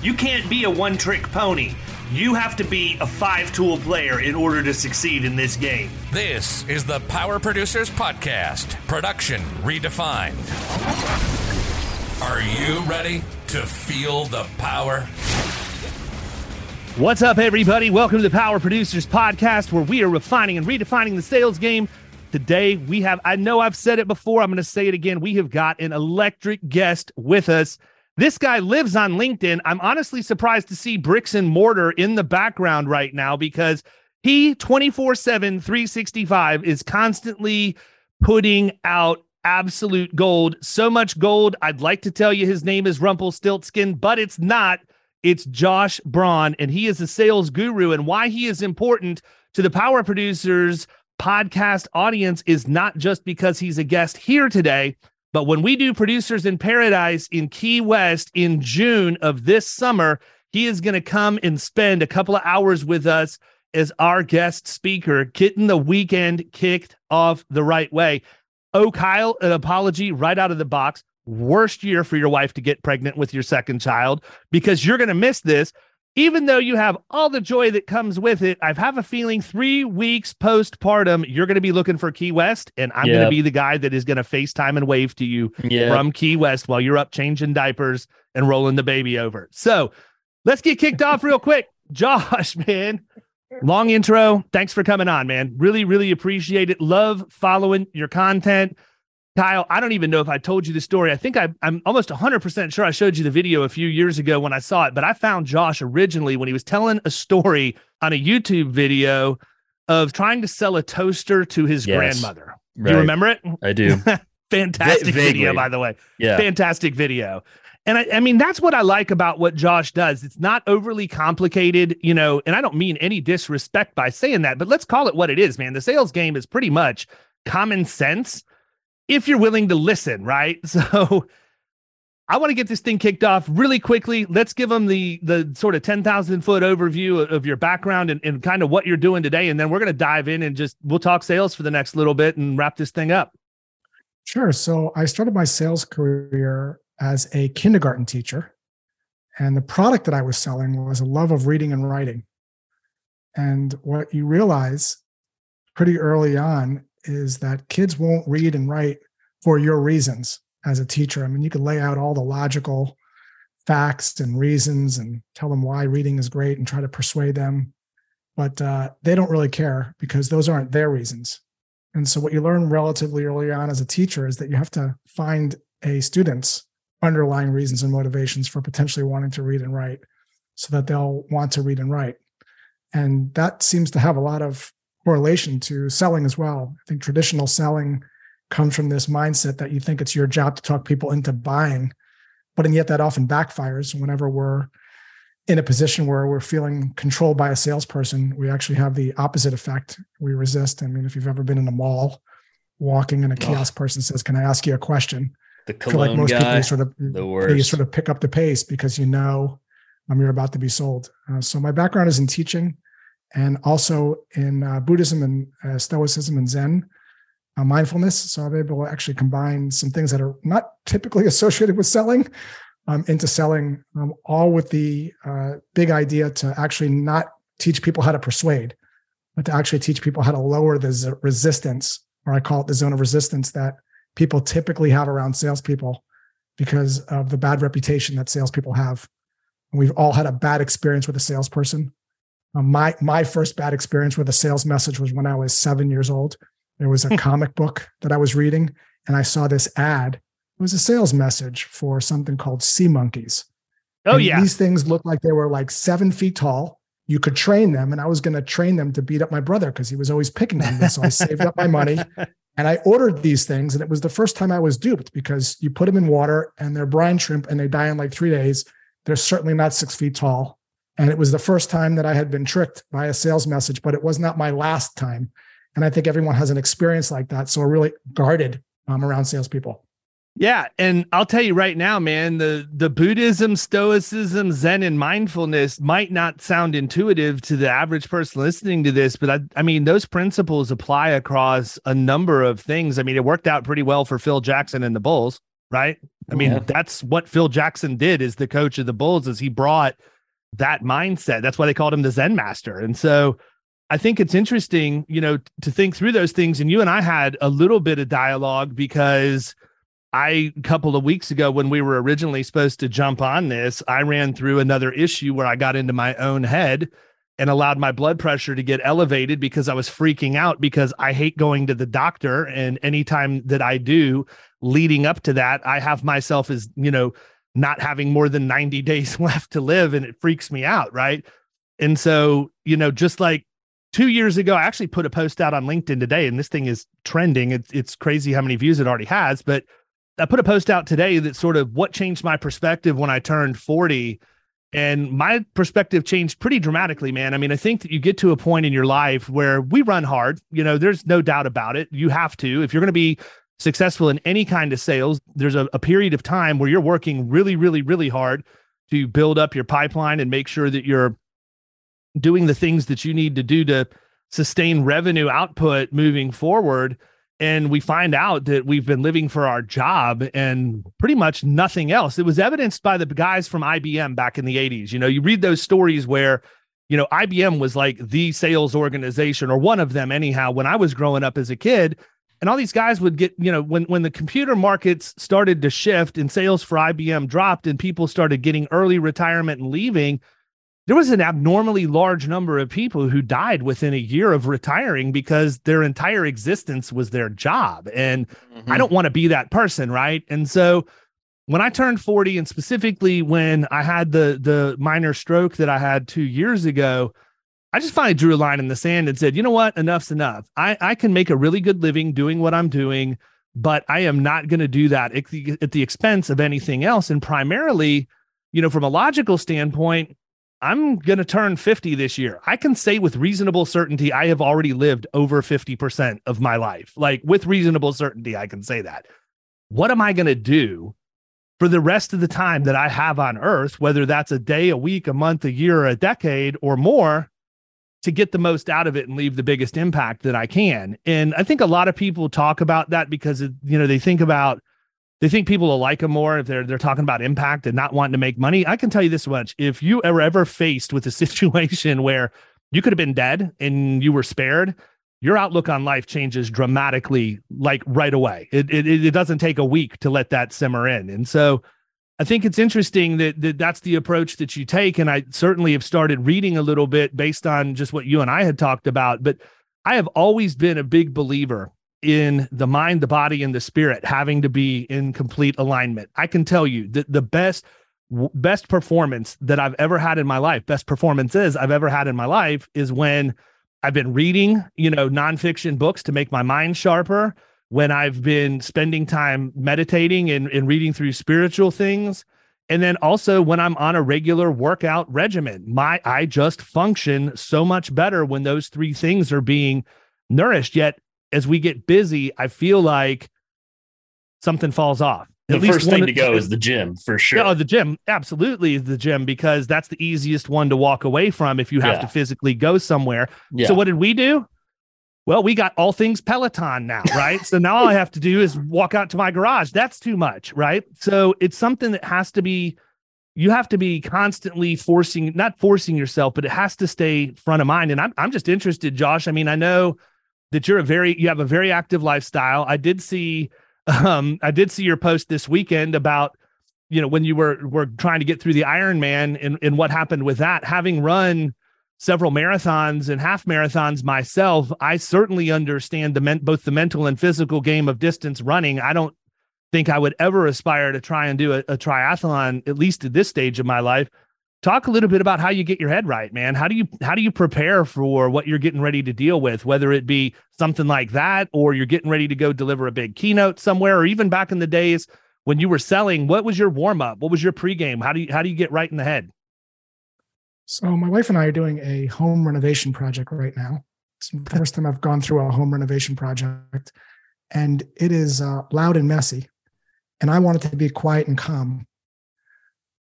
You can't be a one trick pony. You have to be a five tool player in order to succeed in this game. This is the Power Producers Podcast, production redefined. Are you ready to feel the power? What's up, everybody? Welcome to the Power Producers Podcast, where we are refining and redefining the sales game Today, we have, I know I've said it before, I'm going to say it again. We have got an electric guest with us. This guy lives on LinkedIn. I'm honestly surprised to see bricks and mortar in the background right now because he 24 7, 365 is constantly putting out absolute gold. So much gold. I'd like to tell you his name is Rumpelstiltskin, but it's not. It's Josh Braun, and he is a sales guru. And why he is important to the power producers podcast audience is not just because he's a guest here today, but when we do Producers in Paradise in Key West in June of this summer, he is going to come and spend a couple of hours with us as our guest speaker, getting the weekend kicked off the right way. Oh, Kyle, an apology right out of the box. Worst year for your wife to get pregnant with your second child because you're going to miss this even though you have all the joy that comes with it, I have a feeling three weeks postpartum, you're going to be looking for Key West, and I'm yep. going to be the guy that is going to FaceTime and wave to you yep. from Key West while you're up changing diapers and rolling the baby over. So let's get kicked off real quick. Josh, man, long intro. Thanks for coming on, man. Really, really appreciate it. Love following your content. Kyle, I don't even know if I told you the story. I think I, am almost 100% sure I showed you the video a few years ago when I saw it, but I found Josh originally when he was telling a story on a YouTube video of trying to sell a toaster to his yes, grandmother. Right. Do you remember it? I do. Fantastic v- video, by the way. Yeah. Fantastic video. And I, I, mean, that's what I like about what Josh does. It's not overly complicated, you know, and I don't mean any disrespect by saying that, but let's call it what it is, man. The sales game is pretty much common sense if you're willing to listen, right? So I want to get this thing kicked off really quickly. Let's give them the the sort of 10,000 foot overview of your background and, and kind of what you're doing today. And then we're going to dive in and just we'll talk sales for the next little bit and wrap this thing up. Sure. So I started my sales career as a kindergarten teacher. And the product that I was selling was a love of reading and writing. And what you realize pretty early on is that kids won't read and write for your reasons as a teacher. I mean, you could lay out all the logical facts and reasons and tell them why reading is great and try to persuade them, but uh, they don't really care because those aren't their reasons. And so, what you learn relatively early on as a teacher is that you have to find a student's underlying reasons and motivations for potentially wanting to read and write so that they'll want to read and write. And that seems to have a lot of correlation to selling as well. I think traditional selling comes from this mindset that you think it's your job to talk people into buying, but and yet that often backfires whenever we're in a position where we're feeling controlled by a salesperson. We actually have the opposite effect. We resist. I mean, if you've ever been in a mall, walking and a kiosk oh. person says, "Can I ask you a question?" The cologne I feel like most guy, people sort of the worst. you sort of pick up the pace because you know um, you're about to be sold. Uh, so my background is in teaching and also in uh, Buddhism and uh, Stoicism and Zen uh, mindfulness. So I'm able to actually combine some things that are not typically associated with selling um, into selling, um, all with the uh, big idea to actually not teach people how to persuade, but to actually teach people how to lower the resistance or I call it the zone of resistance that people typically have around salespeople because of the bad reputation that salespeople have. we've all had a bad experience with a salesperson. Um, my my first bad experience with a sales message was when I was seven years old. There was a comic book that I was reading, and I saw this ad. It was a sales message for something called sea monkeys. Oh and yeah, these things looked like they were like seven feet tall. You could train them, and I was going to train them to beat up my brother because he was always picking on me. So I saved up my money and I ordered these things, and it was the first time I was duped because you put them in water and they're brine shrimp and they die in like three days. They're certainly not six feet tall. And it was the first time that I had been tricked by a sales message, but it was not my last time. And I think everyone has an experience like that. So we're really guarded um, around salespeople. Yeah, and I'll tell you right now, man, the the Buddhism, Stoicism, Zen, and mindfulness might not sound intuitive to the average person listening to this, but I, I mean, those principles apply across a number of things. I mean, it worked out pretty well for Phil Jackson and the Bulls, right? I mean, yeah. that's what Phil Jackson did as the coach of the Bulls, is he brought that mindset. That's why they called him the Zen master. And so I think it's interesting, you know, to think through those things. And you and I had a little bit of dialogue because I a couple of weeks ago when we were originally supposed to jump on this, I ran through another issue where I got into my own head and allowed my blood pressure to get elevated because I was freaking out because I hate going to the doctor and anytime that I do leading up to that, I have myself as, you know, not having more than 90 days left to live and it freaks me out, right? And so, you know, just like two years ago, I actually put a post out on LinkedIn today, and this thing is trending. It's it's crazy how many views it already has. But I put a post out today that sort of what changed my perspective when I turned 40. And my perspective changed pretty dramatically, man. I mean, I think that you get to a point in your life where we run hard. You know, there's no doubt about it. You have to. If you're going to be successful in any kind of sales, there's a, a period of time where you're working really, really, really hard to build up your pipeline and make sure that you're doing the things that you need to do to sustain revenue output moving forward and we find out that we've been living for our job and pretty much nothing else. It was evidenced by the guys from IBM back in the 80s. You know, you read those stories where, you know, IBM was like the sales organization or one of them anyhow when I was growing up as a kid. And all these guys would get, you know, when when the computer markets started to shift and sales for IBM dropped and people started getting early retirement and leaving, there was an abnormally large number of people who died within a year of retiring because their entire existence was their job. And mm-hmm. I don't want to be that person, right? And so when I turned 40 and specifically when I had the the minor stroke that I had 2 years ago, I just finally drew a line in the sand and said, "You know what? Enough's enough. I I can make a really good living doing what I'm doing, but I am not going to do that at the, at the expense of anything else and primarily, you know, from a logical standpoint, I'm going to turn 50 this year. I can say with reasonable certainty, I have already lived over 50% of my life. Like with reasonable certainty, I can say that. What am I going to do for the rest of the time that I have on earth, whether that's a day, a week, a month, a year, a decade, or more, to get the most out of it and leave the biggest impact that I can? And I think a lot of people talk about that because, you know, they think about, they think people will like them more if they're they're talking about impact and not wanting to make money. I can tell you this much: if you are ever faced with a situation where you could have been dead and you were spared, your outlook on life changes dramatically, like right away. It it it doesn't take a week to let that simmer in, and so. I think it's interesting that, that that's the approach that you take. And I certainly have started reading a little bit based on just what you and I had talked about. But I have always been a big believer in the mind, the body, and the spirit having to be in complete alignment. I can tell you that the best best performance that I've ever had in my life, best performances I've ever had in my life is when I've been reading, you know, nonfiction books to make my mind sharper, when I've been spending time meditating and, and reading through spiritual things. And then also when I'm on a regular workout regimen, my I just function so much better when those three things are being nourished. Yet as we get busy, I feel like something falls off. At the first thing to go is the gym for sure. Oh, the gym absolutely the gym because that's the easiest one to walk away from if you have yeah. to physically go somewhere. Yeah. So what did we do? Well, we got all things Peloton now, right? so now all I have to do is walk out to my garage. That's too much, right? So it's something that has to be you have to be constantly forcing not forcing yourself, but it has to stay front of mind. And I'm I'm just interested, Josh. I mean, I know that you're a very you have a very active lifestyle. I did see um I did see your post this weekend about you know when you were were trying to get through the Ironman and and what happened with that. Having run several marathons and half marathons myself, I certainly understand the men, both the mental and physical game of distance running. I don't think I would ever aspire to try and do a, a triathlon at least at this stage of my life. Talk a little bit about how you get your head right man. How do you how do you prepare for what you're getting ready to deal with whether it be something like that or you're getting ready to go deliver a big keynote somewhere or even back in the days when you were selling what was your warm up what was your pregame? How do you how do you get right in the head so my wife and i are doing a home renovation project right now it's the first time i've gone through a home renovation project and it is uh, loud and messy and i want it to be quiet and calm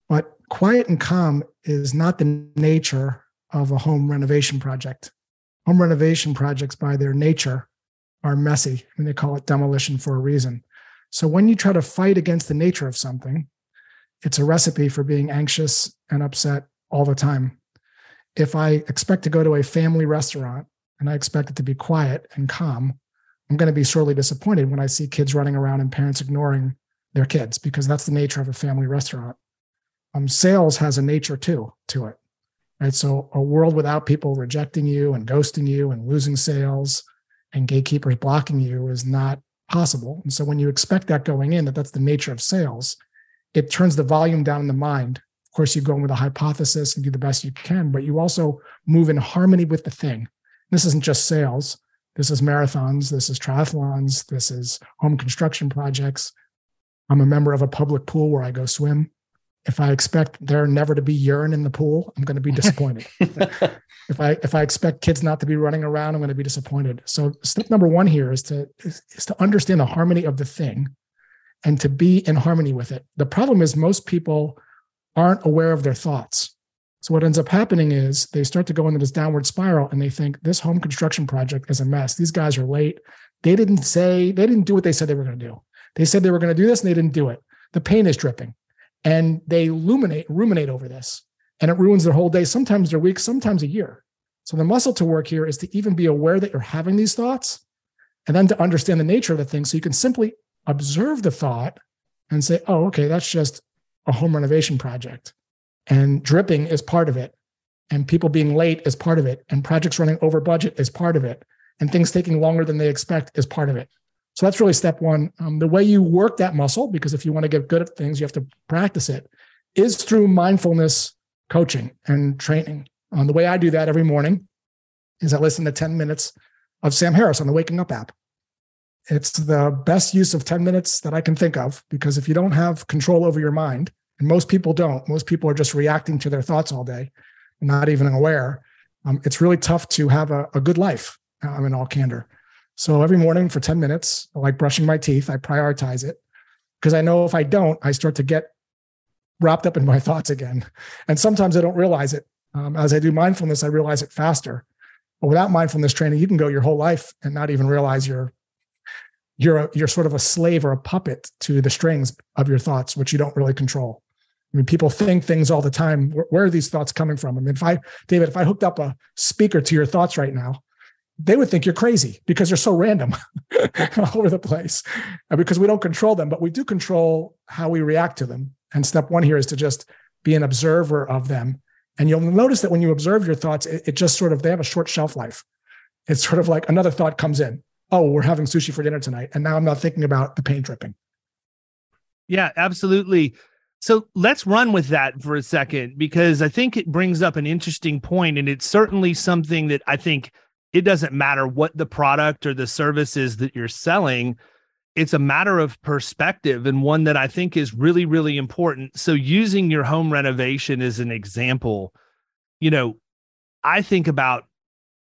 but quiet and calm is not the nature of a home renovation project. Home renovation projects, by their nature, are messy, and they call it demolition for a reason. So when you try to fight against the nature of something, it's a recipe for being anxious and upset all the time. If I expect to go to a family restaurant and I expect it to be quiet and calm, I'm going to be sorely disappointed when I see kids running around and parents ignoring their kids because that's the nature of a family restaurant. Um, sales has a nature too to it right? So a world without people rejecting you and ghosting you and losing sales and gatekeepers blocking you is not possible. And so when you expect that going in that that's the nature of sales it turns the volume down in the mind of course you go in with a hypothesis and do the best you can but you also move in harmony with the thing this isn't just sales this is marathons this is triathlons this is home construction projects i'm a member of a public pool where i go swim if I expect there never to be urine in the pool, I'm going to be disappointed. if I if I expect kids not to be running around, I'm going to be disappointed. So step number one here is to is, is to understand the harmony of the thing and to be in harmony with it. The problem is most people aren't aware of their thoughts. So what ends up happening is they start to go into this downward spiral and they think this home construction project is a mess. These guys are late. They didn't say, they didn't do what they said they were going to do. They said they were going to do this and they didn't do it. The paint is dripping and they ruminate ruminate over this and it ruins their whole day sometimes their week sometimes a year so the muscle to work here is to even be aware that you're having these thoughts and then to understand the nature of the thing so you can simply observe the thought and say oh okay that's just a home renovation project and dripping is part of it and people being late is part of it and projects running over budget is part of it and things taking longer than they expect is part of it so that's really step one. Um, the way you work that muscle, because if you want to get good at things, you have to practice it, is through mindfulness coaching and training. Um, the way I do that every morning is I listen to 10 minutes of Sam Harris on the Waking Up app. It's the best use of 10 minutes that I can think of because if you don't have control over your mind, and most people don't, most people are just reacting to their thoughts all day, not even aware. Um, it's really tough to have a, a good life. I'm in all candor. So every morning for 10 minutes, like brushing my teeth, I prioritize it because I know if I don't, I start to get wrapped up in my thoughts again. And sometimes I don't realize it. Um, as I do mindfulness, I realize it faster. But without mindfulness training, you can go your whole life and not even realize you're you're a, you're sort of a slave or a puppet to the strings of your thoughts, which you don't really control. I mean, people think things all the time. Where, where, are these thoughts coming from? I mean, if I, David, if I hooked up a speaker to your thoughts right now, they would think you're crazy because they're so random all over the place and because we don't control them but we do control how we react to them and step one here is to just be an observer of them and you'll notice that when you observe your thoughts it, it just sort of they have a short shelf life it's sort of like another thought comes in oh we're having sushi for dinner tonight and now i'm not thinking about the pain dripping yeah absolutely. So let's run with that for a second because i think it brings up an interesting point and it's certainly something that i think it doesn't matter what the product or the service is that you're selling. It's a matter of perspective and one that i think is really really important. So using your home renovation as an example you know i think about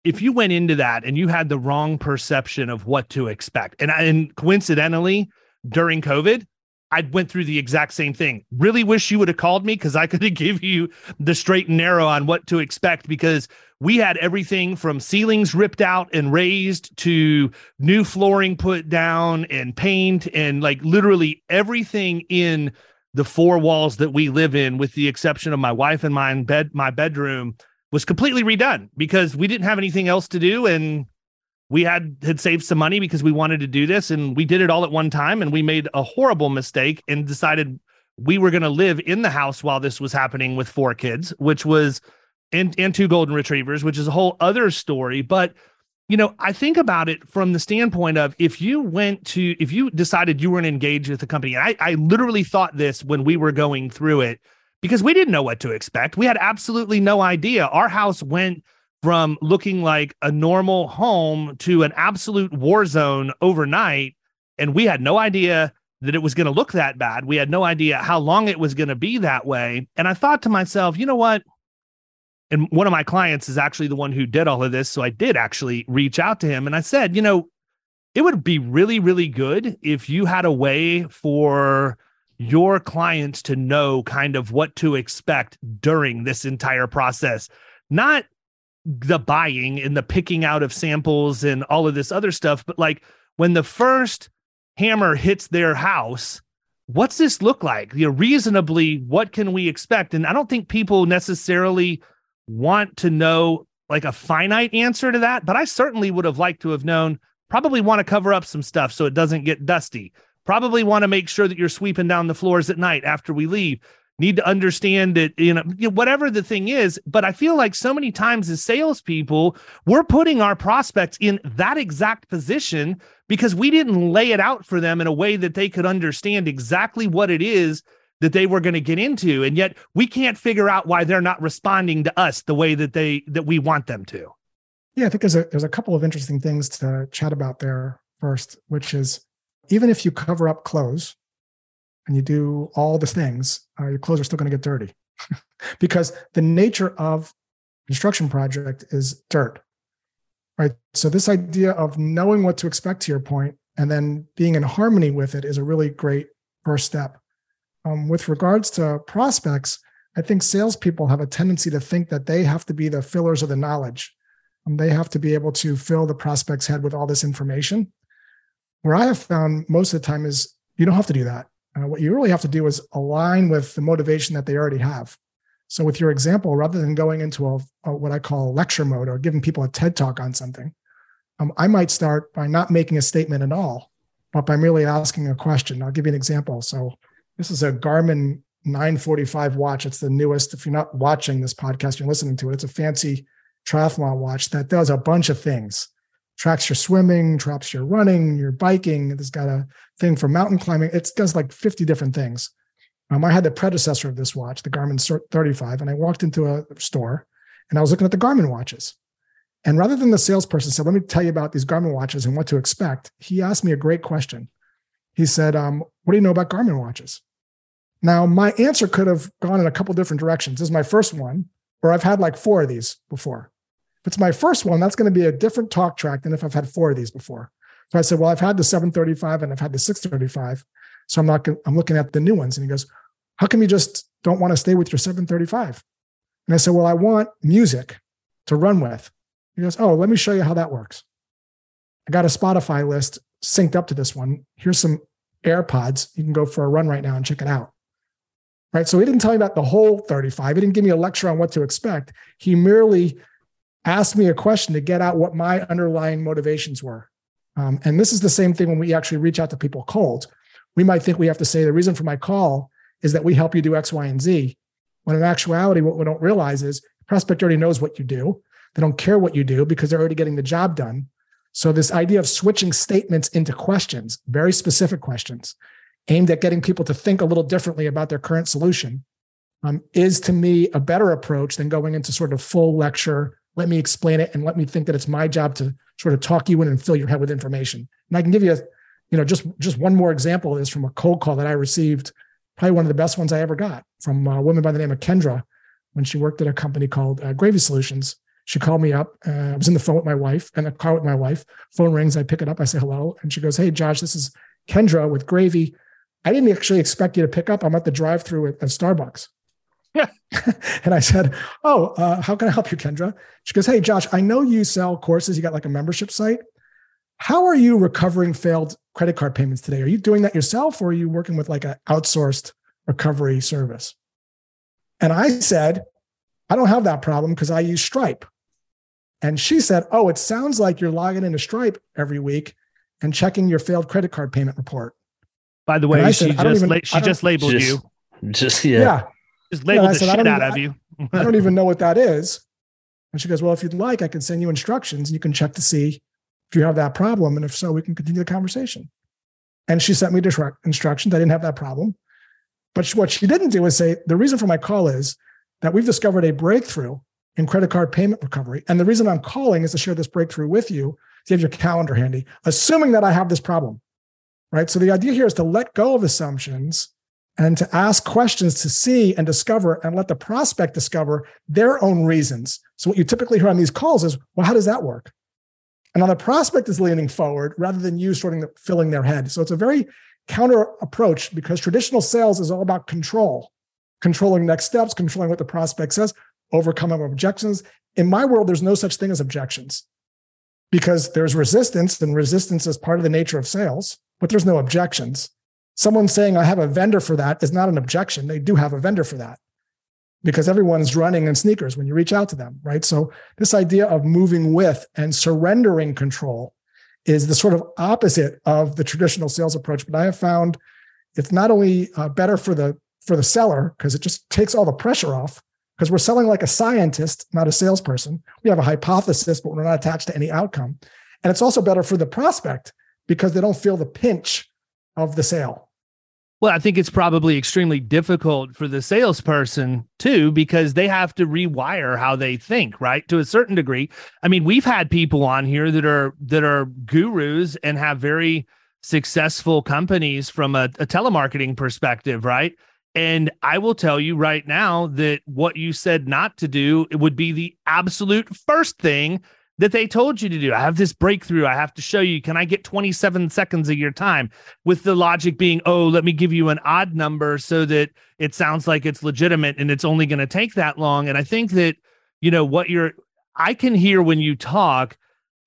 if you went into that and you had the wrong perception of what to expect and, and coincidentally during covid I went through the exact same thing. Really wish you would have called me because I could have give you the straight and narrow on what to expect because we had everything from ceilings ripped out and raised to new flooring put down and paint and like literally everything in the four walls that we live in with the exception of my wife and my bed my bedroom was completely redone because we didn't have anything else to do and we had had saved some money because we wanted to do this and we did it all at one time and we made a horrible mistake and decided we were going to live in the house while this was happening with four kids which was and and two golden retrievers which is a whole other story. But you know i think about it from the standpoint of if you went to if you decided you weren't engaged with the company I, I literally thought this when we were going through it because we didn't know what to expect we had absolutely no idea our house went from looking like a normal home to an absolute war zone overnight. And we had no idea that it was going to look that bad. We had no idea how long it was going to be that way. And I thought to myself, you know what? And one of my clients is actually the one who did all of this. So I did actually reach out to him and I said, you know, it would be really, really good if you had a way for your clients to know kind of what to expect during this entire process. Not the buying and the picking out of samples and all of this other stuff. But like when the first hammer hits their house, what's this look like? You know, reasonably, what can we expect? And I don't think people necessarily want to know like a finite answer to that, but I certainly would have liked to have known. Probably want to cover up some stuff so it doesn't get dusty. Probably want to make sure that you're sweeping down the floors at night after we leave. Need to understand that you know whatever the thing is but i feel like so many times as salespeople we're putting our prospects in that exact position because we didn't lay it out for them in a way that they could understand exactly what it is that they were going to get into and yet we can't figure out why they're not responding to us the way that they that we want them to. Yeah i think there's a there's a couple of interesting things to chat about there first which is even if you cover up clothes and you do all the things, uh, your clothes are still going to get dirty because the nature of construction project is dirt, right? So this idea of knowing what to expect to your point and then being in harmony with it is a really great first step. Um, with regards to prospects, I think salespeople have a tendency to think that they have to be the fillers of the knowledge. Um, they have to be able to fill the prospect's head with all this information. Where I have found most of the time is you don't have to do that. Uh, what you really have to do is align with the motivation that they already have. So, with your example, rather than going into a, a what I call lecture mode or giving people a TED talk on something, um, I might start by not making a statement at all, but by merely asking a question. I'll give you an example. So, this is a Garmin 945 watch. It's the newest. If you're not watching this podcast, you're listening to it. It's a fancy triathlon watch that does a bunch of things tracks your swimming, tracks your running, your biking. It's got a thing for mountain climbing. It does like 50 different things. Um, I had the predecessor of this watch, the Garmin 35, and I walked into a store and I was looking at the Garmin watches. And rather than the salesperson said, Let me tell you about these Garmin watches and what to expect, he asked me a great question. He said, um, What do you know about Garmin watches? Now, my answer could have gone in a couple different directions. This is my first one, or I've had like four of these before. If it's my first one, that's going to be a different talk track than if I've had four of these before. So I said, well, I've had the 735 and I've had the 635. So I'm not, going I'm looking at the new ones. And he goes, how come you just don't want to stay with your 735? And I said, well, I want music to run with. He goes, oh, let me show you how that works. I got a Spotify list synced up to this one. Here's some AirPods. You can go for a run right now and check it out. Right. So he didn't tell me about the whole 35. He didn't give me a lecture on what to expect. He merely asked me a question to get out what my underlying motivations were. Um, and this is the same thing when we actually reach out to people cold. We might think we have to say the reason for my call is that we help you do X, Y, and Z. When in actuality, what we don't realize is prospect already knows what you do. They don't care what you do because they're already getting the job done. So this idea of switching statements into questions, very specific questions, aimed at getting people to think a little differently about their current solution, um, is to me a better approach than going into sort of full lecture let me explain it and let me think that it's my job to sort of talk you in and fill your head with information. And I can give you a, you know, just just one more example of this from a cold call that I received, probably one of the best ones I ever got from a woman by the name of Kendra when she worked at a company called uh, Gravy Solutions. She called me up. Uh, I was in the phone with my wife and a car with my wife. Phone rings. I pick it up. I say hello, and she goes, "Hey, Josh, this is Kendra with Gravy. I didn't actually expect you to pick up. I'm at the drive-through at, at Starbucks." and I said, Oh, uh, how can I help you, Kendra? She goes, Hey, Josh, I know you sell courses. You got like a membership site. How are you recovering failed credit card payments today? Are you doing that yourself or are you working with like an outsourced recovery service? And I said, I don't have that problem because I use Stripe. And she said, Oh, it sounds like you're logging into Stripe every week and checking your failed credit card payment report. By the way, she just even, la- she just labeled just, you. Just yeah. Yeah. Just labeled the said, shit out even, of you. I don't even know what that is. And she goes, Well, if you'd like, I can send you instructions and you can check to see if you have that problem. And if so, we can continue the conversation. And she sent me instructions. I didn't have that problem. But what she didn't do is say, The reason for my call is that we've discovered a breakthrough in credit card payment recovery. And the reason I'm calling is to share this breakthrough with you. So you have your calendar handy, assuming that I have this problem. Right. So the idea here is to let go of assumptions and to ask questions to see and discover and let the prospect discover their own reasons. So, what you typically hear on these calls is, well, how does that work? And now the prospect is leaning forward rather than you sort of filling their head. So, it's a very counter approach because traditional sales is all about control, controlling next steps, controlling what the prospect says, overcoming objections. In my world, there's no such thing as objections because there's resistance, and resistance is part of the nature of sales, but there's no objections someone saying I have a vendor for that is not an objection. They do have a vendor for that because everyone's running in sneakers when you reach out to them, right? So this idea of moving with and surrendering control is the sort of opposite of the traditional sales approach. But I have found it's not only uh, better for the for the seller because it just takes all the pressure off because we're selling like a scientist, not a salesperson. We have a hypothesis, but we're not attached to any outcome. And it's also better for the prospect because they don't feel the pinch of the sale. Well, I think it's probably extremely difficult for the salesperson too, because they have to rewire how they think, right? To a certain degree. I mean, we've had people on here that are that are gurus and have very successful companies from a, a telemarketing perspective, right? And I will tell you right now that what you said not to do it would be the absolute first thing that they told you to do. I have this breakthrough. I have to show you. Can I get 27 seconds of your time? With the logic being, oh, let me give you an odd number so that it sounds like it's legitimate and it's only going to take that long. And I think that, you know, what you're, I can hear when you talk,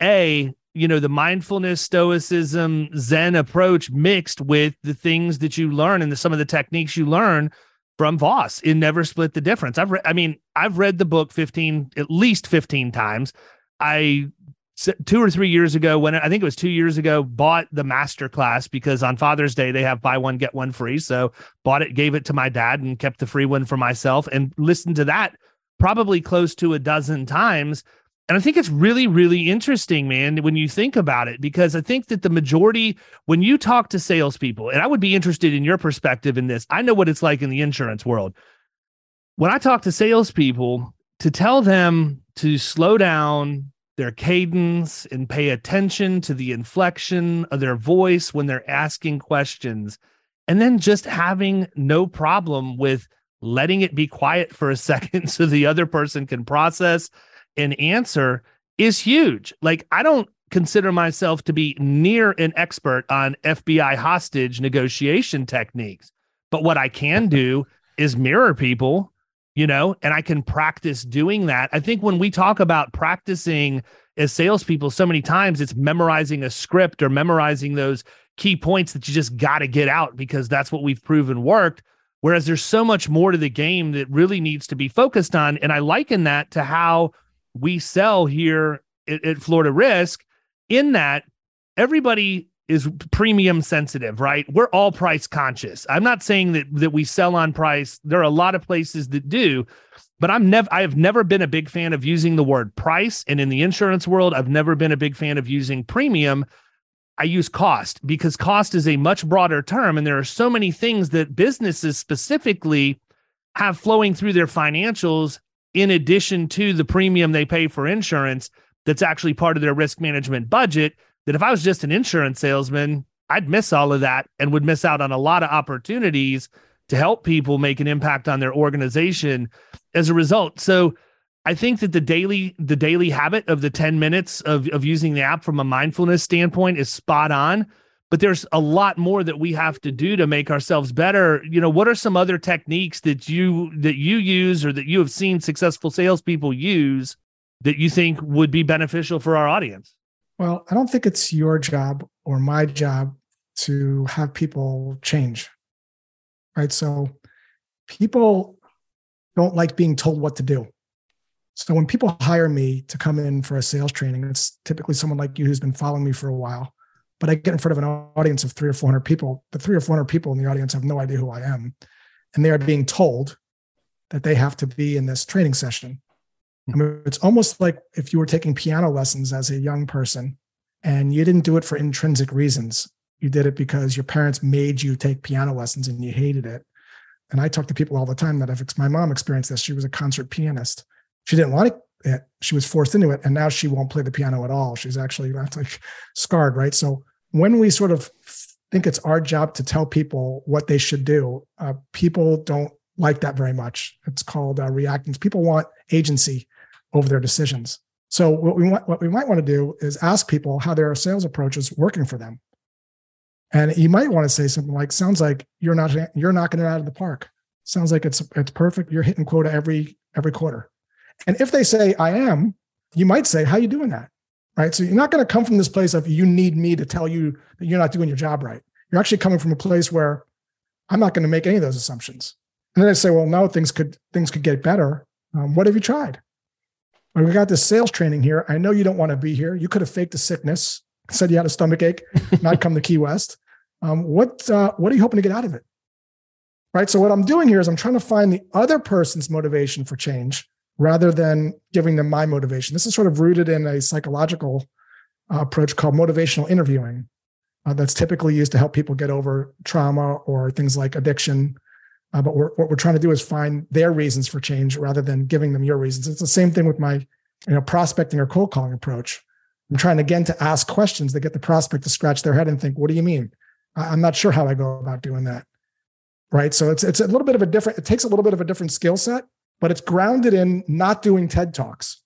A, you know, the mindfulness, stoicism, Zen approach mixed with the things that you learn and the, some of the techniques you learn from Voss in Never Split the Difference. I've read, I mean, I've read the book 15, at least 15 times. I two or three years ago when I think it was two years ago bought the master class because on Father's Day they have buy one get one free. So bought it, gave it to my dad, and kept the free one for myself, and listened to that probably close to a dozen times. And I think it's really, really interesting, man, when you think about it, because I think that the majority, when you talk to salespeople, and I would be interested in your perspective in this, I know what it's like in the insurance world. When I talk to salespeople, to tell them to slow down their cadence and pay attention to the inflection of their voice when they're asking questions. And then just having no problem with letting it be quiet for a second so the other person can process and answer is huge. Like, I don't consider myself to be near an expert on FBI hostage negotiation techniques, but what I can do is mirror people you know, and I can practice doing that. I think when we talk about practicing as salespeople, so many times it's memorizing a script or memorizing those key points that you just got to get out because that's what we've proven worked. Whereas there's so much more to the game that really needs to be focused on. And I liken that to how we sell here at, at Florida Risk, in that everybody is premium sensitive, right? We're all price conscious. I'm not saying that that we sell on price. There are a lot of places that do, but I'm never I have never been a big fan of using the word price and in the insurance world I've never been a big fan of using premium. I use cost because cost is a much broader term and there are so many things that businesses specifically have flowing through their financials in addition to the premium they pay for insurance that's actually part of their risk management budget that if I was just an insurance salesman, I'd miss all of that and would miss out on a lot of opportunities to help people make an impact on their organization as a result. So I think that the daily the daily habit of the 10 minutes of, of using the app from a mindfulness standpoint is spot on. But there's a lot more that we have to do to make ourselves better. You know, what are some other techniques that you that you use or that you have seen successful salespeople use that you think would be beneficial for our audience? Well, I don't think it's your job or my job to have people change. Right. So people don't like being told what to do. So when people hire me to come in for a sales training, it's typically someone like you who's been following me for a while. But I get in front of an audience of three or 400 people. The three or 400 people in the audience have no idea who I am. And they are being told that they have to be in this training session. I mean, it's almost like if you were taking piano lessons as a young person and you didn't do it for intrinsic reasons. You did it because your parents made you take piano lessons and you hated it. And I talk to people all the time that if my mom experienced this, she was a concert pianist she didn't like it. She was forced into it, and now she won't play the piano at all. She's actually that's like scarred, right? So when we sort of think it's our job to tell people what they should do, uh, people don't like that very much. It's called uh, reactance. People want agency over their decisions. So what we want, what we might want to do is ask people how their sales approach is working for them. And you might want to say something like, "Sounds like you're not you're knocking it out of the park. Sounds like it's it's perfect. You're hitting quota every every quarter." And if they say, I am, you might say, How you doing that? Right. So you're not going to come from this place of you need me to tell you that you're not doing your job right. You're actually coming from a place where I'm not going to make any of those assumptions. And then they say, well, no, things could things could get better. Um, what have you tried? We got this sales training here. I know you don't want to be here. You could have faked a sickness, said you had a stomach ache, not come to Key West. Um, what uh, what are you hoping to get out of it? Right. So what I'm doing here is I'm trying to find the other person's motivation for change rather than giving them my motivation. This is sort of rooted in a psychological uh, approach called motivational interviewing uh, that's typically used to help people get over trauma or things like addiction. Uh, but we're, what we're trying to do is find their reasons for change rather than giving them your reasons. It's the same thing with my you know, prospecting or cold calling approach. I'm trying again to ask questions that get the prospect to scratch their head and think, what do you mean? I'm not sure how I go about doing that. Right. So it's it's a little bit of a different, it takes a little bit of a different skill set but it's grounded in not doing TED Talks.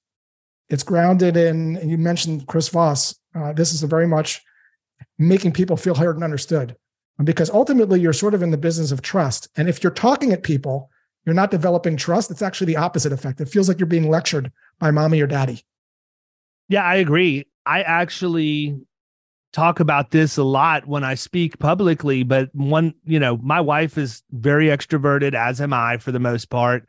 It's grounded in, and you mentioned Chris Voss. Uh, this is very much making people feel heard and understood. Because ultimately, you're sort of in the business of trust. And if you're talking at people, you're not developing trust. It's actually the opposite effect. It feels like you're being lectured by mommy or daddy. Yeah, I agree. I actually talk about this a lot when I speak publicly, but one, you know, my wife is very extroverted, as am I for the most part.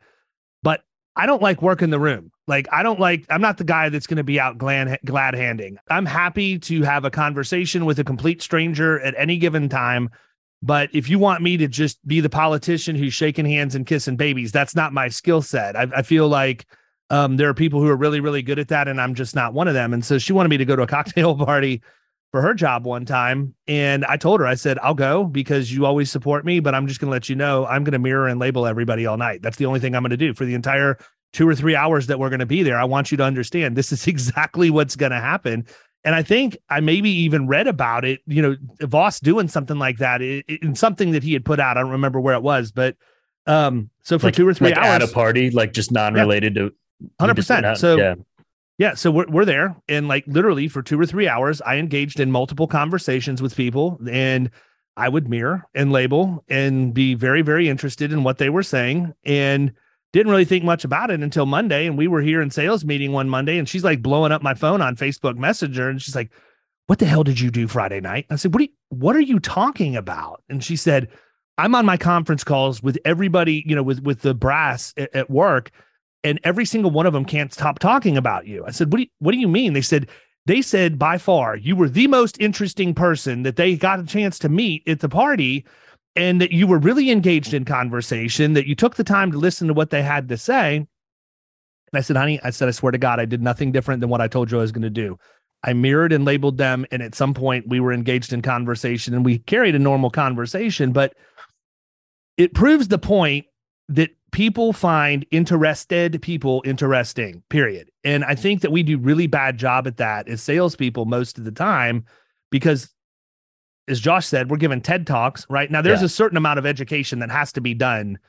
I don't like working the room. Like I don't like I'm not the guy that's going to be out glad glad handing. I'm happy to have a conversation with a complete stranger at any given time. But if you want me to just be the politician who's shaking hands and kissing babies, that's not my skill set. I, I feel like um, there are people who are really, really good at that, and I'm just not one of them. And so she wanted me to go to a cocktail party for her job one time. And I told her, I said, I'll go because you always support me, but I'm just going to let you know I'm going to mirror and label everybody all night. That's the only thing I'm going to do for the entire two or three hours that we're going to be there. I want you to understand this is exactly what's going to happen. And I think I maybe even read about it, you know, Voss doing something like that in something that he had put out. I don't remember where it was, but um, so for like, two or three like hours at a party, like just non-related yeah. to hundred percent. So yeah. Yeah, so we're we're there, and like literally for two or three hours, I engaged in multiple conversations with people, and I would mirror and label and be very very interested in what they were saying, and didn't really think much about it until Monday. And we were here in sales meeting one Monday, and she's like blowing up my phone on Facebook Messenger, and she's like, "What the hell did you do Friday night?" I said, "What are you, what are you talking about?" And she said, "I'm on my conference calls with everybody, you know, with with the brass at, at work." And every single one of them can't stop talking about you. I said, "What do you, what do you mean?" They said they said by far you were the most interesting person that they got a chance to meet at the party and that you were really engaged in conversation, that you took the time to listen to what they had to say. And I said, honey, I said, I swear to God, I did nothing different than what I told you I was going to do. I mirrored and labeled them. And at some point, we were engaged in conversation and we carried a normal conversation. But it proves the point that people find interested people interesting, period. And I think that we do really bad job at that as salespeople most of the time because as Josh said, we're giving TED Talks, right? Now there's yeah. a certain amount of education that has to be done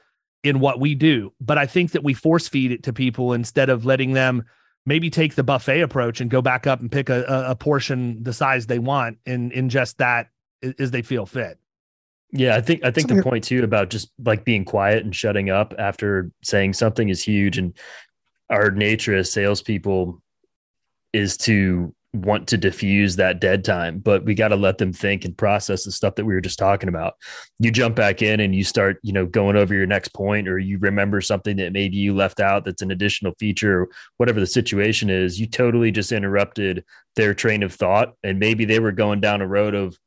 in what we do, but I think that we force feed it to people instead of letting them maybe take the buffet approach and go back up and pick a, a portion the size they want and ingest that as they feel fit. Yeah, I think I think the point too about just like being quiet and shutting up after saying something is huge. And our nature as salespeople is to want to diffuse that dead time, but we got to let them think and process the stuff that we were just talking about. You jump back in and you start, you know, going over your next point, or you remember something that maybe you left out that's an additional feature, whatever the situation is. You totally just interrupted their train of thought, and maybe they were going down a road of,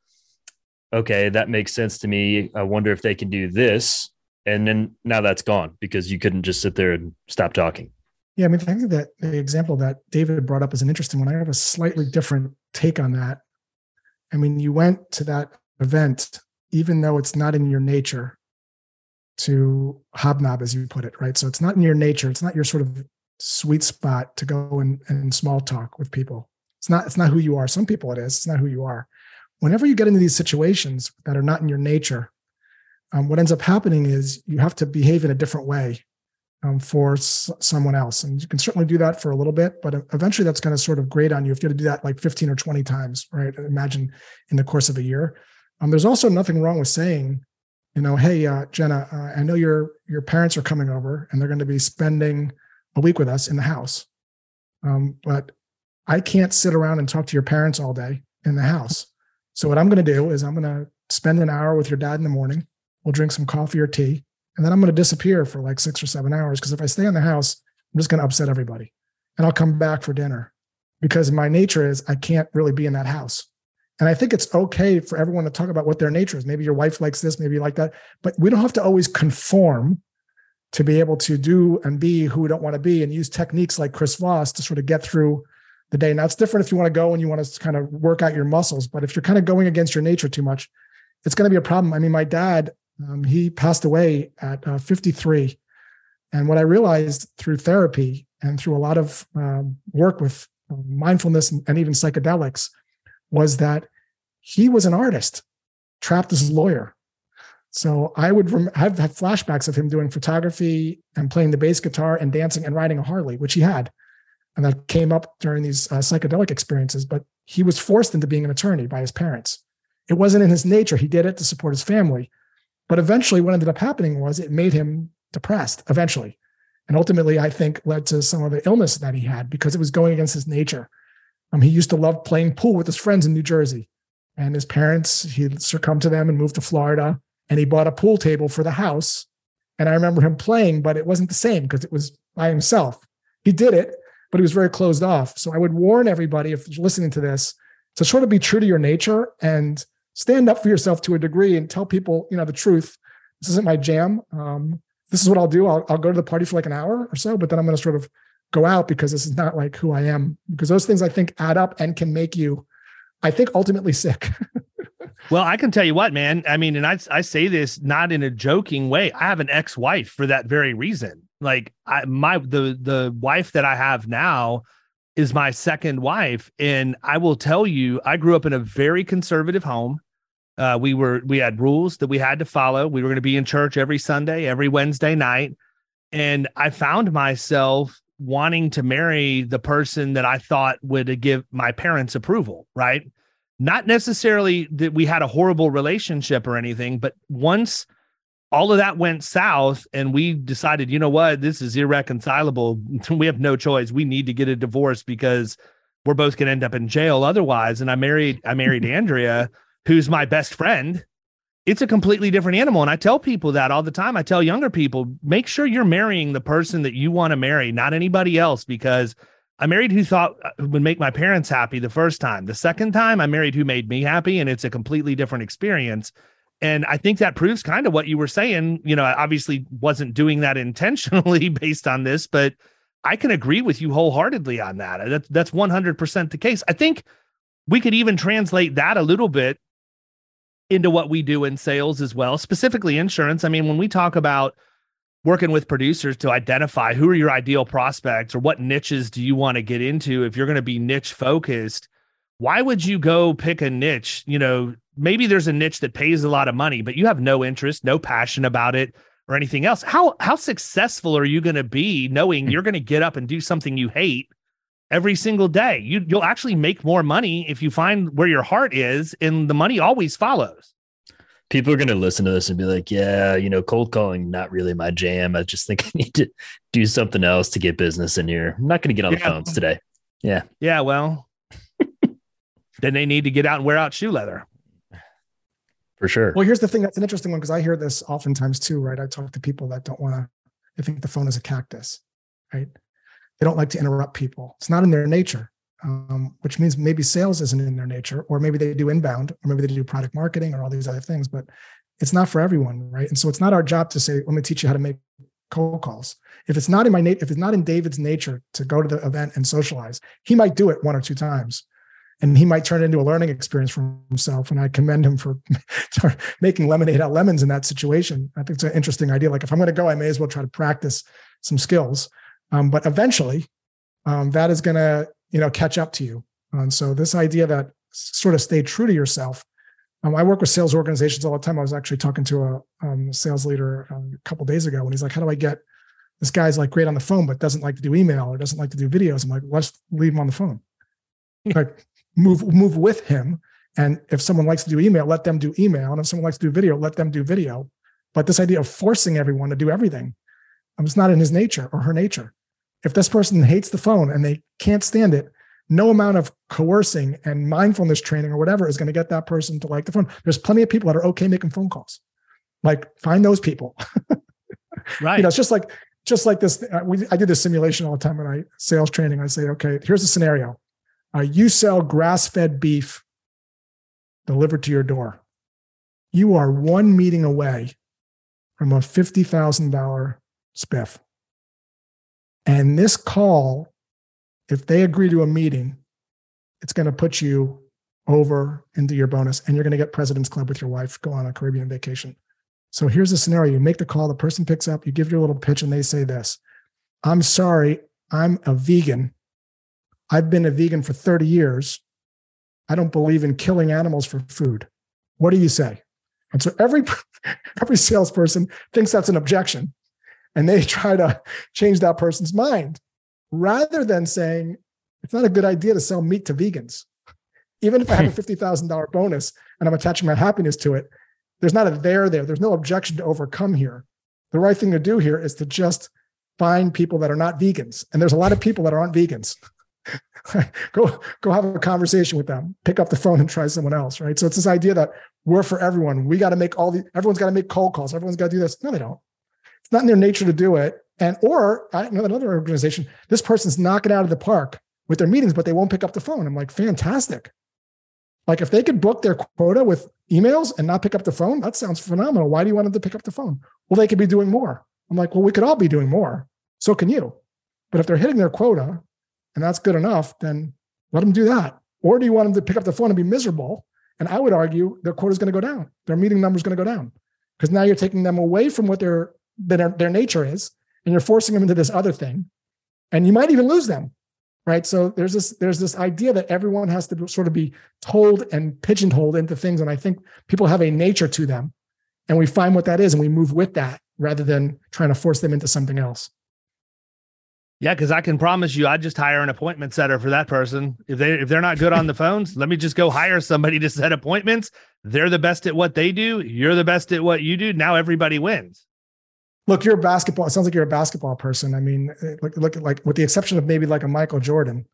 okay, that makes sense to me. I wonder if they can do this, and then now that's gone because you couldn't just sit there and stop talking. Yeah, I mean, I think that the example that David brought up is an interesting one. I have a slightly different take on that. I mean, you went to that event, even though it's not in your nature to hobnob, as you put it, right? So it's not in your nature. It's not your sort of sweet spot to go and, and small talk with people. It's not, it's not who you are. Some people it is. It's not who you are. Whenever you get into these situations that are not in your nature, um, what ends up happening is you have to behave in a different way um, for s- someone else. And you can certainly do that for a little bit, but eventually that's going to sort of grate on you if you have to do that like 15 or 20 times, right? Imagine in the course of a year. Um, there's also nothing wrong with saying, you know, hey, uh, Jenna, uh, I know your your parents are coming over and they're going to be spending a week with us in the house, um, but I can't sit around and talk to your parents all day in the house. So what I'm going to do is I'm going to spend an hour with your dad in the morning. We'll drink some coffee or tea and then I'm going to disappear for like six or seven hours because if I stay in the house, I'm just going to upset everybody. And I'll come back for dinner because my nature is I can't really be in that house. And I think it's okay for everyone to talk about what their nature is. Maybe your wife likes this, maybe you like that, but we don't have to always conform to be able to do and be who we don't want to be and use techniques like Chris Voss to sort of get through the day. Now it's different if you want to go and you want to kind of work out your muscles, but if you're kind of going against your nature too much, it's going to be a problem. I mean, my dad um, he passed away at uh, 53. And what I realized through therapy and through a lot of um, work with uh, mindfulness and, and, even psychedelics was that he was an artist trapped as a lawyer. So I would rem- have, have flashbacks of him doing photography and playing the bass guitar and dancing and riding a Harley, which he had. And that came up during these uh, psychedelic experiences. But he was forced into being an attorney by his parents. It wasn't in his nature. He did it to support his family. But eventually, what ended up happening was it made him depressed eventually. And ultimately, I think led to some of the illness that he had because it was going against his nature. Um, he used to love playing pool with his friends in New Jersey. And his parents, he succumbed to them and moved to Florida. And he bought a pool table for the house. And I remember him playing, but it wasn't the same because it was by himself. He did it, but he was very closed off. So I would warn everybody if you're listening to this to sort of be true to your nature and stand up for yourself to a degree and tell people, you know, the truth. This isn't my jam. Um, this is what I'll do. I'll, I'll go to the party for like an hour or so, but then I'm going to sort of go out because this is not like who I am. Because those things I think add up and can make you, I think, ultimately sick. well, I can tell you what, man. I mean, and I I say this not in a joking way. I have an ex-wife for that very reason. Like I my the the wife that I have now is my second wife. And I will tell you, I grew up in a very conservative home. Uh, we were we had rules that we had to follow. We were going to be in church every Sunday, every Wednesday night, and I found myself wanting to marry the person that I thought would give my parents approval. Right? Not necessarily that we had a horrible relationship or anything, but once all of that went south and we decided you know what? This is irreconcilable. We have no choice. We need to get a divorce because we're both going to end up in jail otherwise. And i married i married andrea who's my best friend. It's a completely different animal. And i tell people that all the time. I tell younger people make sure you're marrying the person that you want to marry not anybody else. Because i married who thought uh, would make my parents happy the first time. The second time i married who made me happy and it's a completely different experience and I think that proves kind of what you were saying. You know, I obviously wasn't doing that intentionally based on this, but I can agree with you wholeheartedly on that. That's that's 100% the case. I think we could even translate that a little bit into what we do in sales as well, specifically insurance. I mean, when we talk about working with producers to identify who are your ideal prospects or what niches do you want to get into if you're going to be niche focused, why would you go pick a niche, you know, maybe there's a niche that pays a lot of money, but you have no interest, no passion about it or anything else. How how successful are you going to be knowing hmm. you're going to get up and do something you hate every single day? You you'll actually make more money if you find where your heart is and the money always follows. People are going to listen to this and be like, "Yeah, you know, cold calling not really my jam. I just think I need to do something else to get business in here. I'm not going to get on yeah. the phones today." Yeah. Yeah, well, then they need to get out and wear out shoe leather. For sure. Well, here's the thing that's an interesting one because I hear this oftentimes too, right? I talk to people that don't want to, they think the phone is a cactus, right? They don't like to interrupt people. It's not in their nature, um, which means maybe sales isn't in their nature, or maybe they do inbound, or maybe they do product marketing or all these other things, but it's not for everyone, right? And so it's not our job to say, let me teach you how to make cold calls. If it's not in my if it's not in David's nature to go to the event and socialize, he might do it one or two times and he might turn it into a learning experience for himself. And I commend him for making lemonade out lemons in that situation. I think it's an interesting idea. Like if I'm going to go, I may as well try to practice some skills. Um, but eventually, um, that is going to you know catch up to you. And so this idea that sort of stay true to yourself. Um, I work with sales organizations all the time. I was actually talking to a um, sales leader um, a couple days ago, and he's like, "How do I get this guy's like great on the phone, but doesn't like to do email or doesn't like to do videos?" I'm like, "Let's leave him on the phone." like move move with him. And if someone likes to do email, let them do email. And if someone likes to do video, let them do video. But this idea of forcing everyone to do everything, um, it's not in his nature or her nature. If this person hates the phone and they can't stand it, no amount of coercing and mindfulness training or whatever is going to get that person to like the phone. There's plenty of people that are okay making phone calls. Like find those people. right. You know, it's just like just like this. Uh, we, I do this simulation all the time when I sales training. I say, okay, here's a scenario. Uh, you sell grass fed beef delivered to your door. You are one meeting away from a $50,000 spiff. And this call, if they agree to a meeting, it's going to put you over into your bonus and you're going to get President's Club with your wife, go on a Caribbean vacation. So here's the scenario you make the call, the person picks up, you give your little pitch, and they say this I'm sorry, I'm a vegan I've been a vegan for 30 years. I don't believe in killing animals for food. What do you say? And so every every salesperson thinks that's an objection, and they try to change that person's mind rather than saying it's not a good idea to sell meat to vegans. Even if I have a fifty thousand dollar bonus and I'm attaching my happiness to it, there's not a there there. There's no objection to overcome here. The right thing to do here is to just find people that are not vegans, and there's a lot of people that aren't vegans. go go have a conversation with them. Pick up the phone and try someone else right? So it's this idea that we're for everyone. We got to make all the everyone's got to make cold calls. Everyone's got to do this. No they don't. It's not in their nature to do it. And or i know another organization this person's knocking out of the park with their meetings but they won't pick up the phone. I'm like fantastic. Like if they could book their quota with emails and not pick up the phone that sounds phenomenal. Why do you want them to pick up the phone? Well they could be doing more. I'm like well we could all be doing more. So can you. But if they're hitting their quota and that's good enough, then let them do that. Or do you want them to pick up the phone and be miserable? And I would argue their quota is going to go down. Their meeting number is going to go down because now you're taking them away from what their, their their nature is, and you're forcing them into this other thing, and you might even lose them, right? So there's this there's this idea that everyone has to sort of be told and pigeonholed into things, and I think people have a nature to them, and we find what that is, and we move with that rather than trying to force them into something else. Yeah, because I can promise you, I just hire an appointment setter for that person. If they if they're not good on the phones, let me just go hire somebody to set appointments. They're the best at what they do. You're the best at what you do. Now everybody wins. Look, you're a basketball. It sounds like you're a basketball person. I mean, eh, look, look like with the exception of maybe like a Michael Jordan,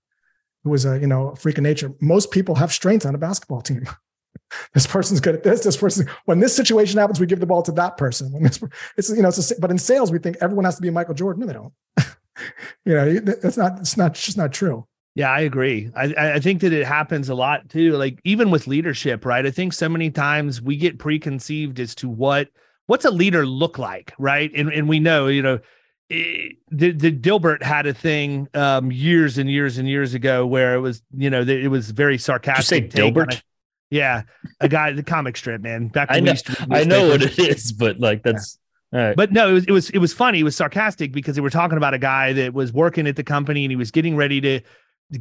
who was a you know a freak of nature. Most people have strengths on a basketball team. this person's good at this. This person. When this situation happens, we give the ball to that person. When this, it's you know, it's a, but in sales, we think everyone has to be a Michael Jordan. No, they don't. you know, that's not, it's not, just not true. Yeah, I agree. I, I think that it happens a lot too. Like even with leadership, right? I think so many times we get preconceived as to what what's a leader look like, right? And and we know, you know, it, eh, the, the Dilbert had a thing um, years and years and years ago where it was, you know, it was very sarcastic. Did you say Dilbert? yeah, a guy, the comic strip man. Back I know, I know what it is, but like that's Right. But no, it was it was it was funny. It was sarcastic because they were talking about a guy that was working at the company and he was getting ready to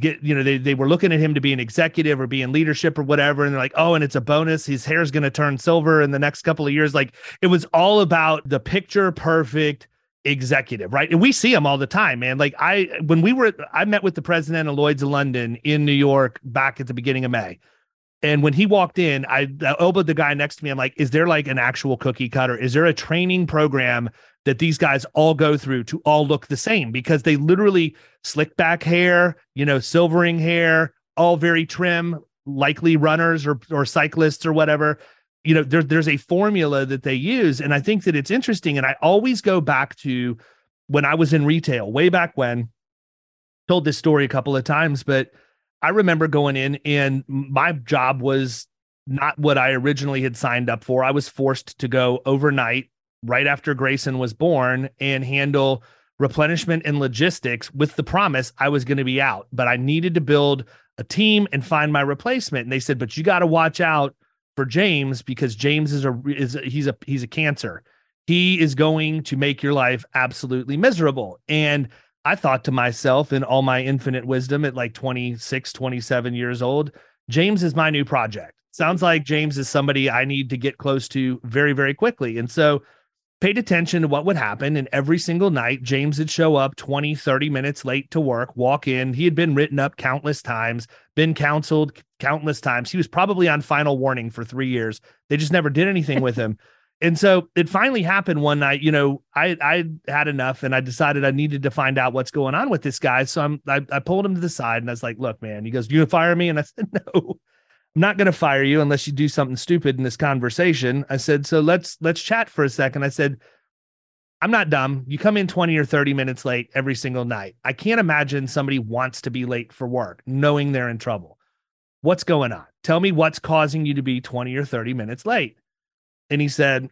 get you know they, they were looking at him to be an executive or be in leadership or whatever. And they're like oh and it's a bonus. His hair's going to turn silver in the next couple of years. Like it was all about the picture perfect executive right? And we see them all the time man. Like i when we were i met with the president of lloyd's of london in new york back at the beginning of may and when he walked in, I, I elbowed the guy next to me. I'm like, is there like an actual cookie cutter? Is there a training program that these guys all go through to all look the same? Because they literally slick back hair, you know, silvering hair, all very trim, likely runners or or cyclists or whatever you know there, there's a formula that they use and i think that it's interesting and i always go back to when i was in retail way back when told this story a couple of times but i remember going in and my job was not what i originally had signed up for i was forced to go overnight right after grayson was born and handle replenishment and logistics with the promise I was going to be out, but I needed to build a team and find my replacement. And they said, but you got to watch out for James because James is a is a, he's a he's a cancer. He is going to make your life absolutely miserable. And I thought to myself in all my infinite wisdom at like 26, 27 years old, James is my new project. Sounds like James is somebody I need to get close to very very quickly. And so paid attention to what would happen. And every single night, James would show up 20, 30 minutes late to work, walk in. He had been written up countless times, been counseled countless times. He was probably on final warning for three years. They just never did anything with him. And so it finally happened one night. You know, I I had enough, and I decided I needed to find out what's going on with this guy. So I'm I, I pulled him to the side, and I was like, "Look, man." He goes, "You gonna fire me?" And I said, "No." I'm not going to fire you unless you do something stupid in this conversation. I said, so let's let's chat for a second. I said, I'm not dumb. You come in 20 or 30 minutes late every single night. I can't imagine somebody wants to be late for work knowing they're in trouble. What's going on? Tell me what's causing you to be 20 or 30 minutes late. And he said,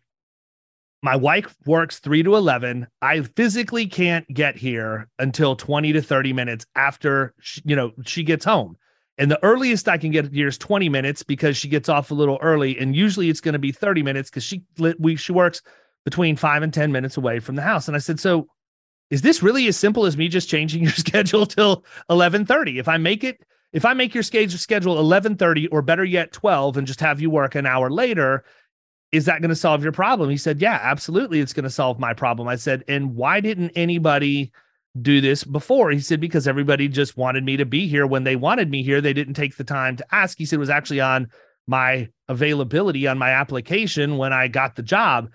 My wife works 3 to 11. I physically can't get here until 20 to 30 minutes after, she, you know, she gets home. And the earliest I can get here is 20 minutes because she gets off a little early. And usually it's going to be 30 minutes because she we she works between five and 10 minutes away from the house. And I said, So is this really as simple as me just changing your schedule till 11:30? If I make it, if I make your schedule schedule 11:30 or better yet 12 and just have you work an hour later, is that going to solve your problem? He said, Yeah, absolutely. It's going to solve my problem. I said, And why didn't anybody do this before. He said, because everybody just wanted me to be here when they wanted me here. They didn't take the time to ask. He said, it was actually on my availability on my application when I got the job.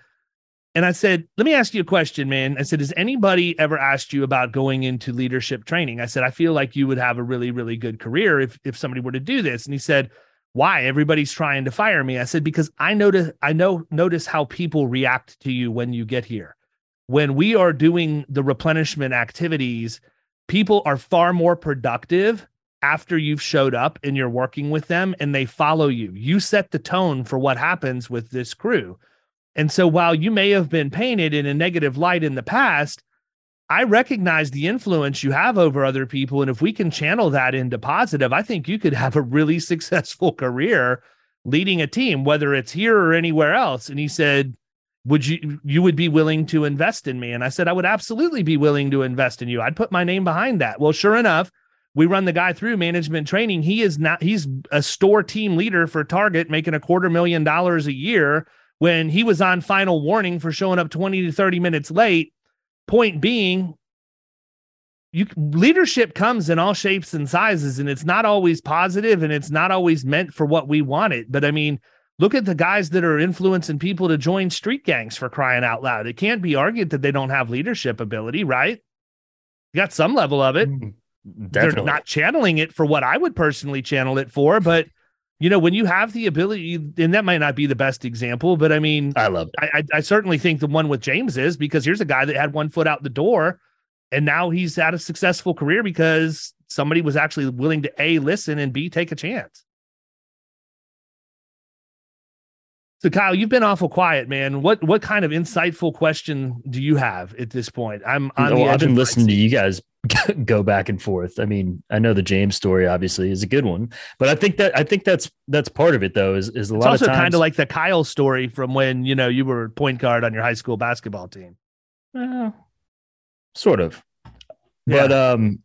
And I said, let me ask you a question, man. I said, has anybody ever asked you about going into leadership training? I said, I feel like you would have a really, really good career if, if somebody were to do this. And he said, why everybody's trying to fire me? I said, because I notice, I know, notice how people react to you when you get here when we are doing the replenishment activities, people are far more productive after you've showed up and you're working with them and they follow you. You set the tone for what happens with this crew. And so while you may have been painted in a negative light in the past, I recognize the influence you have over other people. And if we can channel that into positive, I think you could have a really successful career leading a team, whether it's here or anywhere else. And he said, would you you would be willing to invest in me and i said i would absolutely be willing to invest in you i'd put my name behind that well sure enough we run the guy through management training he is not he's a store team leader for target making a quarter million dollars a year when he was on final warning for showing up 20 to 30 minutes late point being you leadership comes in all shapes and sizes and it's not always positive and it's not always meant for what we want it but i mean Look at the guys that are influencing people to join street gangs for crying out loud. It can't be argued that they don't have leadership ability, right? You got some level of it. Mm. They're not channeling it for what I would personally channel it for, but you know, when you have the ability, and that might not be the best example, but I mean, I love it. I, I certainly think the one with James is because here's a guy that had one foot out the door, and now he's had a successful career because somebody was actually willing to a listen and b take a chance. So Kyle, you've been awful quiet, man. What what kind of insightful question do you have at this point? I'm on oh, I've been listening to you guys go back and forth. I mean, I know the James story obviously is a good one, but I think that I think that's that's part of it though. Is is a it's lot also of kind of like the Kyle story from when you know you were point guard on your high school basketball team. Well, sort of, yeah. but um,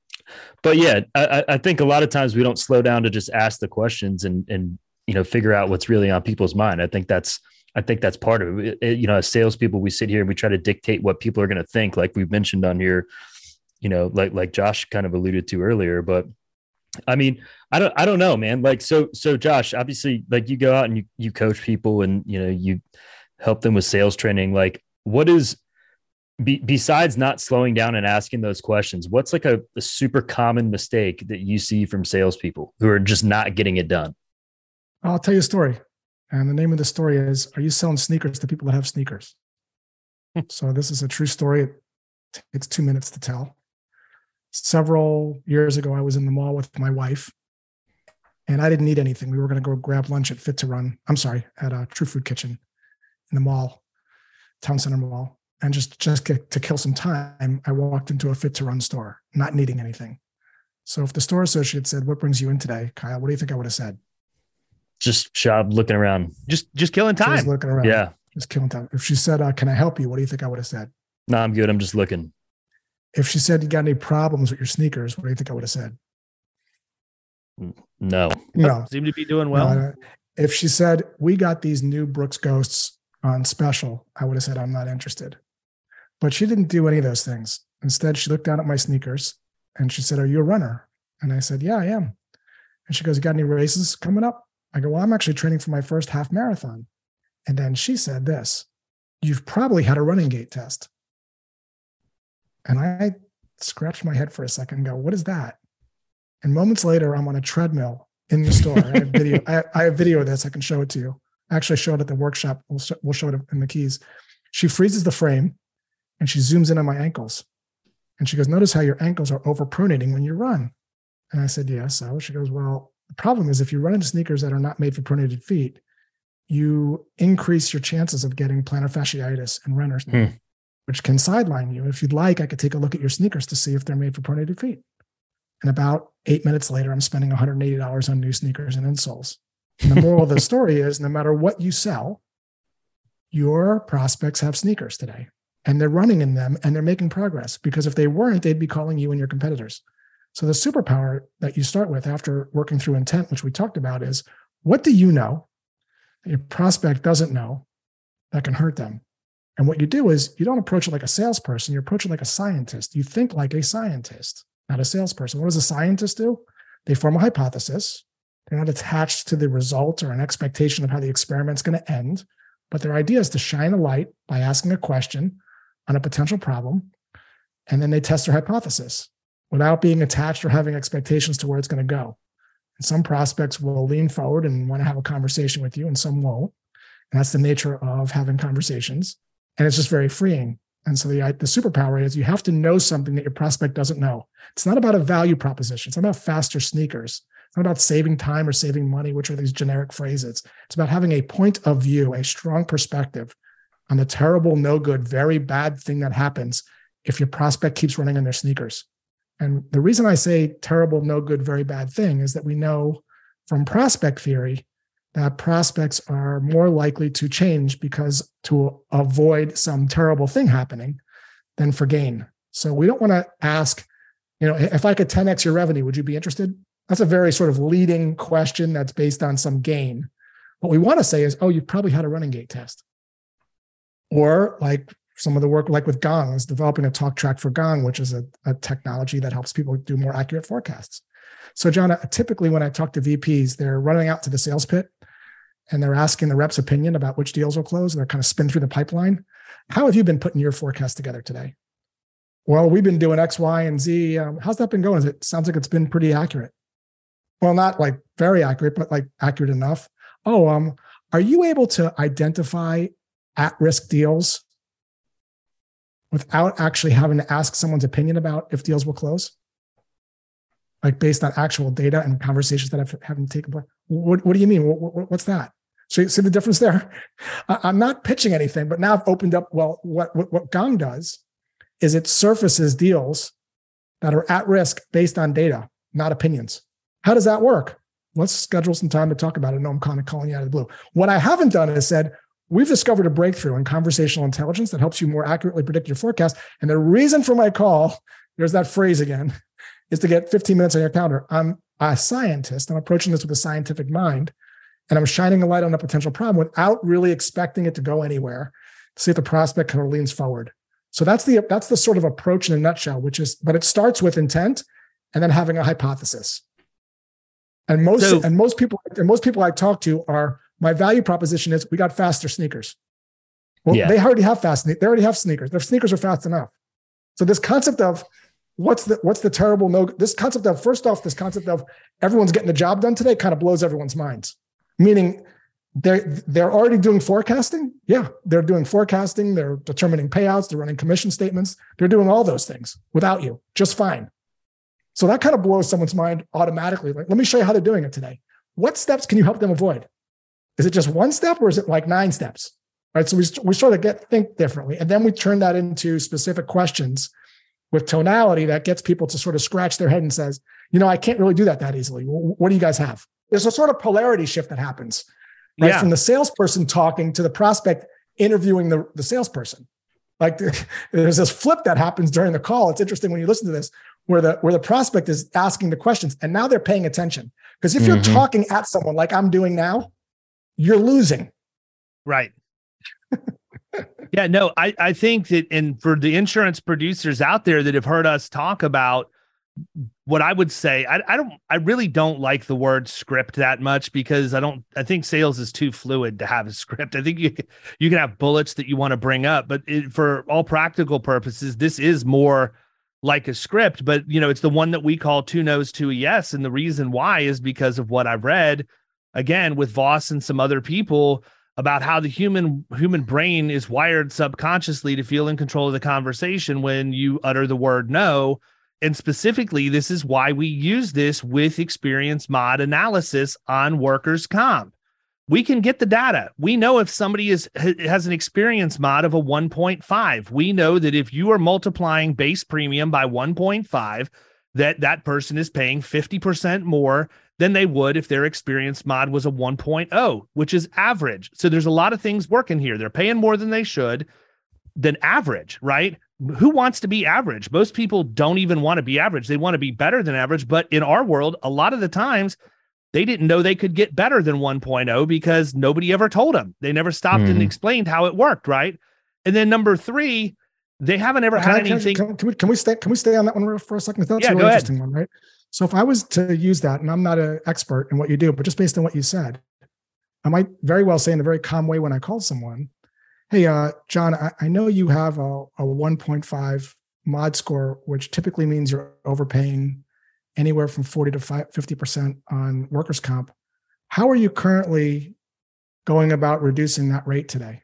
but yeah, I, I think a lot of times we don't slow down to just ask the questions and and you know figure out what's really on people's mind. I think that's I think that's part of it. it you know, as salespeople, we sit here and we try to dictate what people are going to think, like we've mentioned on here. You know, like like Josh kind of alluded to earlier, but I mean, I don't I don't know, man. Like so so Josh, obviously, like you go out and you you coach people and you know you help them with sales training. Like, what is be, besides not slowing down and asking those questions, what's like a, a super common mistake that you see from salespeople who are just not getting it done? I'll tell you a story. And the name of the story is Are you selling sneakers to people that have sneakers? Hmm. so this is a true story. It takes two minutes to tell. Several years ago, I was in the mall with my wife and I didn't need anything. We were going to go grab lunch at Fit to Run. I'm sorry, at a True Food Kitchen in the mall, Town Center Mall. And just just to kill some time, I walked into a Fit to Run store, not needing anything. So if the store associate said, "What brings you in today, Kyle?" What do you think I would have said? Just shop, looking around, just just killing time. Just looking around. Yeah, just killing time. If she said, uh, "Can I help you?" What do you think I would have said? No, I'm good. I'm just looking. If she said, "You got any problems with your sneakers?" What do you think I would have said? No. No. Seem to be doing well. No, if she said, We got these new Brooks Ghosts on special, I would have said, I'm not interested. But she didn't do any of those things. Instead, she looked down at my sneakers and she said, Are you a runner? And I said, Yeah, I am. And she goes, You got any races coming up? I go, Well, I'm actually training for my first half marathon. And then she said this You've probably had a running gait test. And I scratched my head for a second and go, What is that? And moments later, I'm on a treadmill in the store. I have video. I, I, have video of this. I can show it to you. I actually showed it at the workshop. We'll, sh- we'll show it in the keys. She freezes the frame and she zooms in on my ankles. And she goes, Notice how your ankles are over pronating when you run. And I said, Yes. So she goes, Well, the problem is if you run into sneakers that are not made for pronated feet, you increase your chances of getting plantar fasciitis and runner's hmm. Which can sideline you. If you'd like, I could take a look at your sneakers to see if they're made for pronated feet. And about eight minutes later, I'm spending $180 on new sneakers and insoles. And the moral of the story is no matter what you sell, your prospects have sneakers today and they're running in them and they're making progress because if they weren't, they'd be calling you and your competitors. So the superpower that you start with after working through intent, which we talked about, is what do you know that your prospect doesn't know that can hurt them? And what you do is you don't approach it like a salesperson, you approach it like a scientist. You think like a scientist not a salesperson. What does a scientist do? They form a hypothesis. They're not attached to the result or an expectation of how the experiment's going to end, but their idea is to shine a light by asking a question on a potential problem. And then they test their hypothesis without being attached or having expectations to where it's going to go. And some prospects will lean forward and want to have a conversation with you, and some won't. And that's the nature of having conversations. And it's just very freeing. And so the, the superpower is you have to know something that your prospect doesn't know. It's not about a value proposition. It's not about faster sneakers. It's not about saving time or saving money, which are these generic phrases. It's about having a point of view, a strong perspective on the terrible, no good, very bad thing that happens if your prospect keeps running in their sneakers. And the reason I say terrible, no good, very bad thing is that we know from prospect theory that prospects are more likely to change because to avoid some terrible thing happening than for gain. So we don't want to ask, you know, if I could 10x your revenue, would you be interested? That's a very sort of leading question that's based on some gain. What we want to say is, oh, you probably had a running gait test. Or like some of the work like with Gong is developing a talk track for Gong, which is a, a technology that helps people do more accurate forecasts. So, John, typically when I talk to VPs, they're running out to the sales pit and they're asking the rep's opinion about which deals will close. And they're kind of spin through the pipeline. How have you been putting your forecast together today? Well, we've been doing X, Y, and Z. Um, how's that been going? Is It sounds like it's been pretty accurate. Well, not like very accurate, but like accurate enough. Oh, um, are you able to identify at-risk deals without actually having to ask someone's opinion about if deals will close? Like based on actual data and conversations that have haven't taken place. What, what do you mean? What, what, what's that? So you see the difference there? I'm not pitching anything, but now I've opened up. Well, what, what, what Gong does is it surfaces deals that are at risk based on data, not opinions. How does that work? Let's schedule some time to talk about it. No, I'm kind of calling you out of the blue. What I haven't done is said, we've discovered a breakthrough in conversational intelligence that helps you more accurately predict your forecast. And the reason for my call, there's that phrase again, is to get 15 minutes on your calendar. I'm a scientist. I'm approaching this with a scientific mind, and I'm shining a light on a potential problem without really expecting it to go anywhere. See if the prospect kind of leans forward. So that's the that's the sort of approach in a nutshell, which is, but it starts with intent and then having a hypothesis. And most so, and most people and most people I talk to are my value proposition is we got faster sneakers. Well, yeah. they already have fast. They already have sneakers. Their sneakers are fast enough. So this concept of what's the what's the terrible no this concept of first off this concept of everyone's getting the job done today kind of blows everyone's minds meaning they're they're already doing forecasting. Yeah, they're doing forecasting. They're determining payouts. They're running commission statements. They're doing all those things without you, just fine. So that kind of blows someone's mind automatically. Like, let me show you how they're doing it today. What steps can you help them avoid? Is it just one step or is it like nine steps? Right. So we, we sort of get think differently. And then we turn that into specific questions with tonality that gets people to sort of scratch their head and says, you know, I can't really do that that easily. What do you guys have? There's a sort of polarity shift that happens right? Yeah. From the salesperson talking to the prospect interviewing the, the salesperson. Like there's this flip that happens during the call. It's interesting when you listen to this, where the where the prospect is asking the questions and now they're paying attention. Because if mm-hmm. you're talking at someone like I'm doing now, you're losing. Right. yeah, no, I, I think that and for the insurance producers out there that have heard us talk about what I would say, I, I don't, I really don't like the word script that much because I don't, I think sales is too fluid to have a script. I think you, you can have bullets that you want to bring up, but it, for all practical purposes, this is more like a script. But you know, it's the one that we call two no's a yes, and the reason why is because of what I've read, again with Voss and some other people about how the human human brain is wired subconsciously to feel in control of the conversation when you utter the word no and specifically, this is why we use this with experience mod analysis on workers' comp. We can get the data. We know if somebody is has an experience mod of a 1.5. We know that if you are multiplying base premium by 1.5, that that person is paying 50% more than they would if their experience mod was a 1.0, which is average. So there's a lot of things working here. They're paying more than they should than average, right? who wants to be average? Most people don't even want to be average. They want to be better than average. But in our world, a lot of the times they didn't know they could get better than 1.0 because nobody ever told them. They never stopped mm. and hmm. explained how it worked. Right. And then number three, they haven't ever can had I, anything. Can, can, we, can we stay? Can we stay on that one for a second? That's yeah, a really interesting one, right? So if I was to use that, and I'm not an expert in what you do, but just based on what you said, I might very well say in a very calm way when I call someone, Hey, uh, John, I, I, know you have a, a 1.5 mod score, which typically means you're overpaying anywhere from 40 to 50% on workers' comp. How are you currently going about reducing that rate today?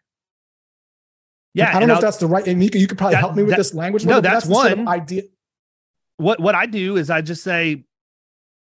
Yeah, I don't know I'll, if that's the right. And you could, you could probably that, help me with that, this language. No, that's, that's one idea. What what I do is I just say,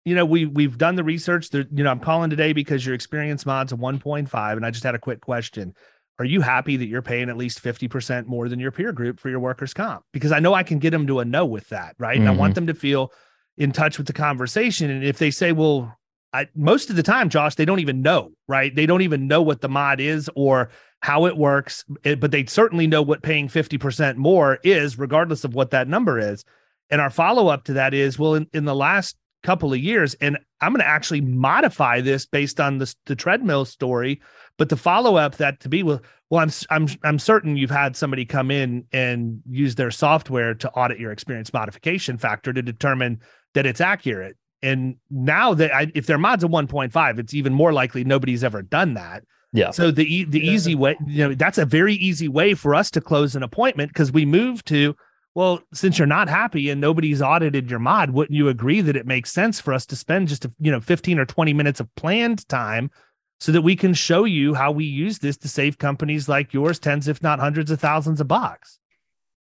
you know, we we've done the research. That you know, I'm calling today because your experience mod's a 1.5, and I just had a quick question are you happy that you're paying at least 50% more than your peer group for your workers' comp? Because I know I can get them to a no with that, right? Mm-hmm. And I want mm-hmm. them to feel in touch with the conversation. And if they say, well, I, most of the time, Josh, they don't even know, right? They don't even know what the mod is or how it works, eh, but they certainly know what paying 50% more is, regardless of what that number is. And our follow up to that is, well, in, in the last couple of years, and I'm going to actually modify this based on the, the treadmill story but the follow up that to be well, well, I'm I'm I'm certain you've had somebody come in and use their software to audit your experience modification factor to determine that it's accurate. And now that I, if their mod's a 1.5, it's even more likely nobody's ever done that. Yeah. So the the easy way, you know, that's a very easy way for us to close an appointment because we move to well, since you're not happy and nobody's audited your mod, wouldn't you agree that it makes sense for us to spend just a, you know 15 or 20 minutes of planned time so that we can show you how we use this to save companies like yours tens, if not hundreds of thousands of bucks.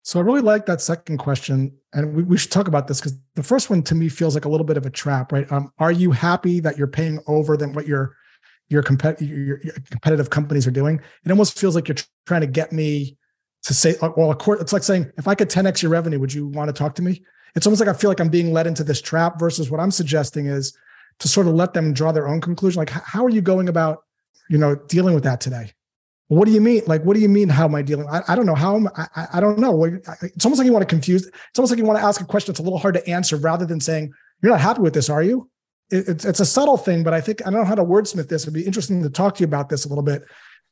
So I really like that second question, and we, we should talk about this because the first one to me feels like a little bit of a trap, right? Um, are you happy that you're paying over than what your your, compet- your, your competitive companies are doing? It almost feels like you're tr- trying to get me to say, well, it's like saying, if I could 10x your revenue, would you want to talk to me? It's almost like I feel like I'm being led into this trap versus what I'm suggesting is to sort of let them draw their own conclusion. Like how are you going about you know dealing with that today? What do you mean like what do you mean how am i dealing i, I don't know how am I, I don't know. It's almost like you want to confuse it's almost like you want to ask a question that's a little hard to answer rather than saying you're not happy with this are you? It, it's, it's a subtle thing but i think i don't know how to wordsmith this. It'd be interesting to talk to you about this a little bit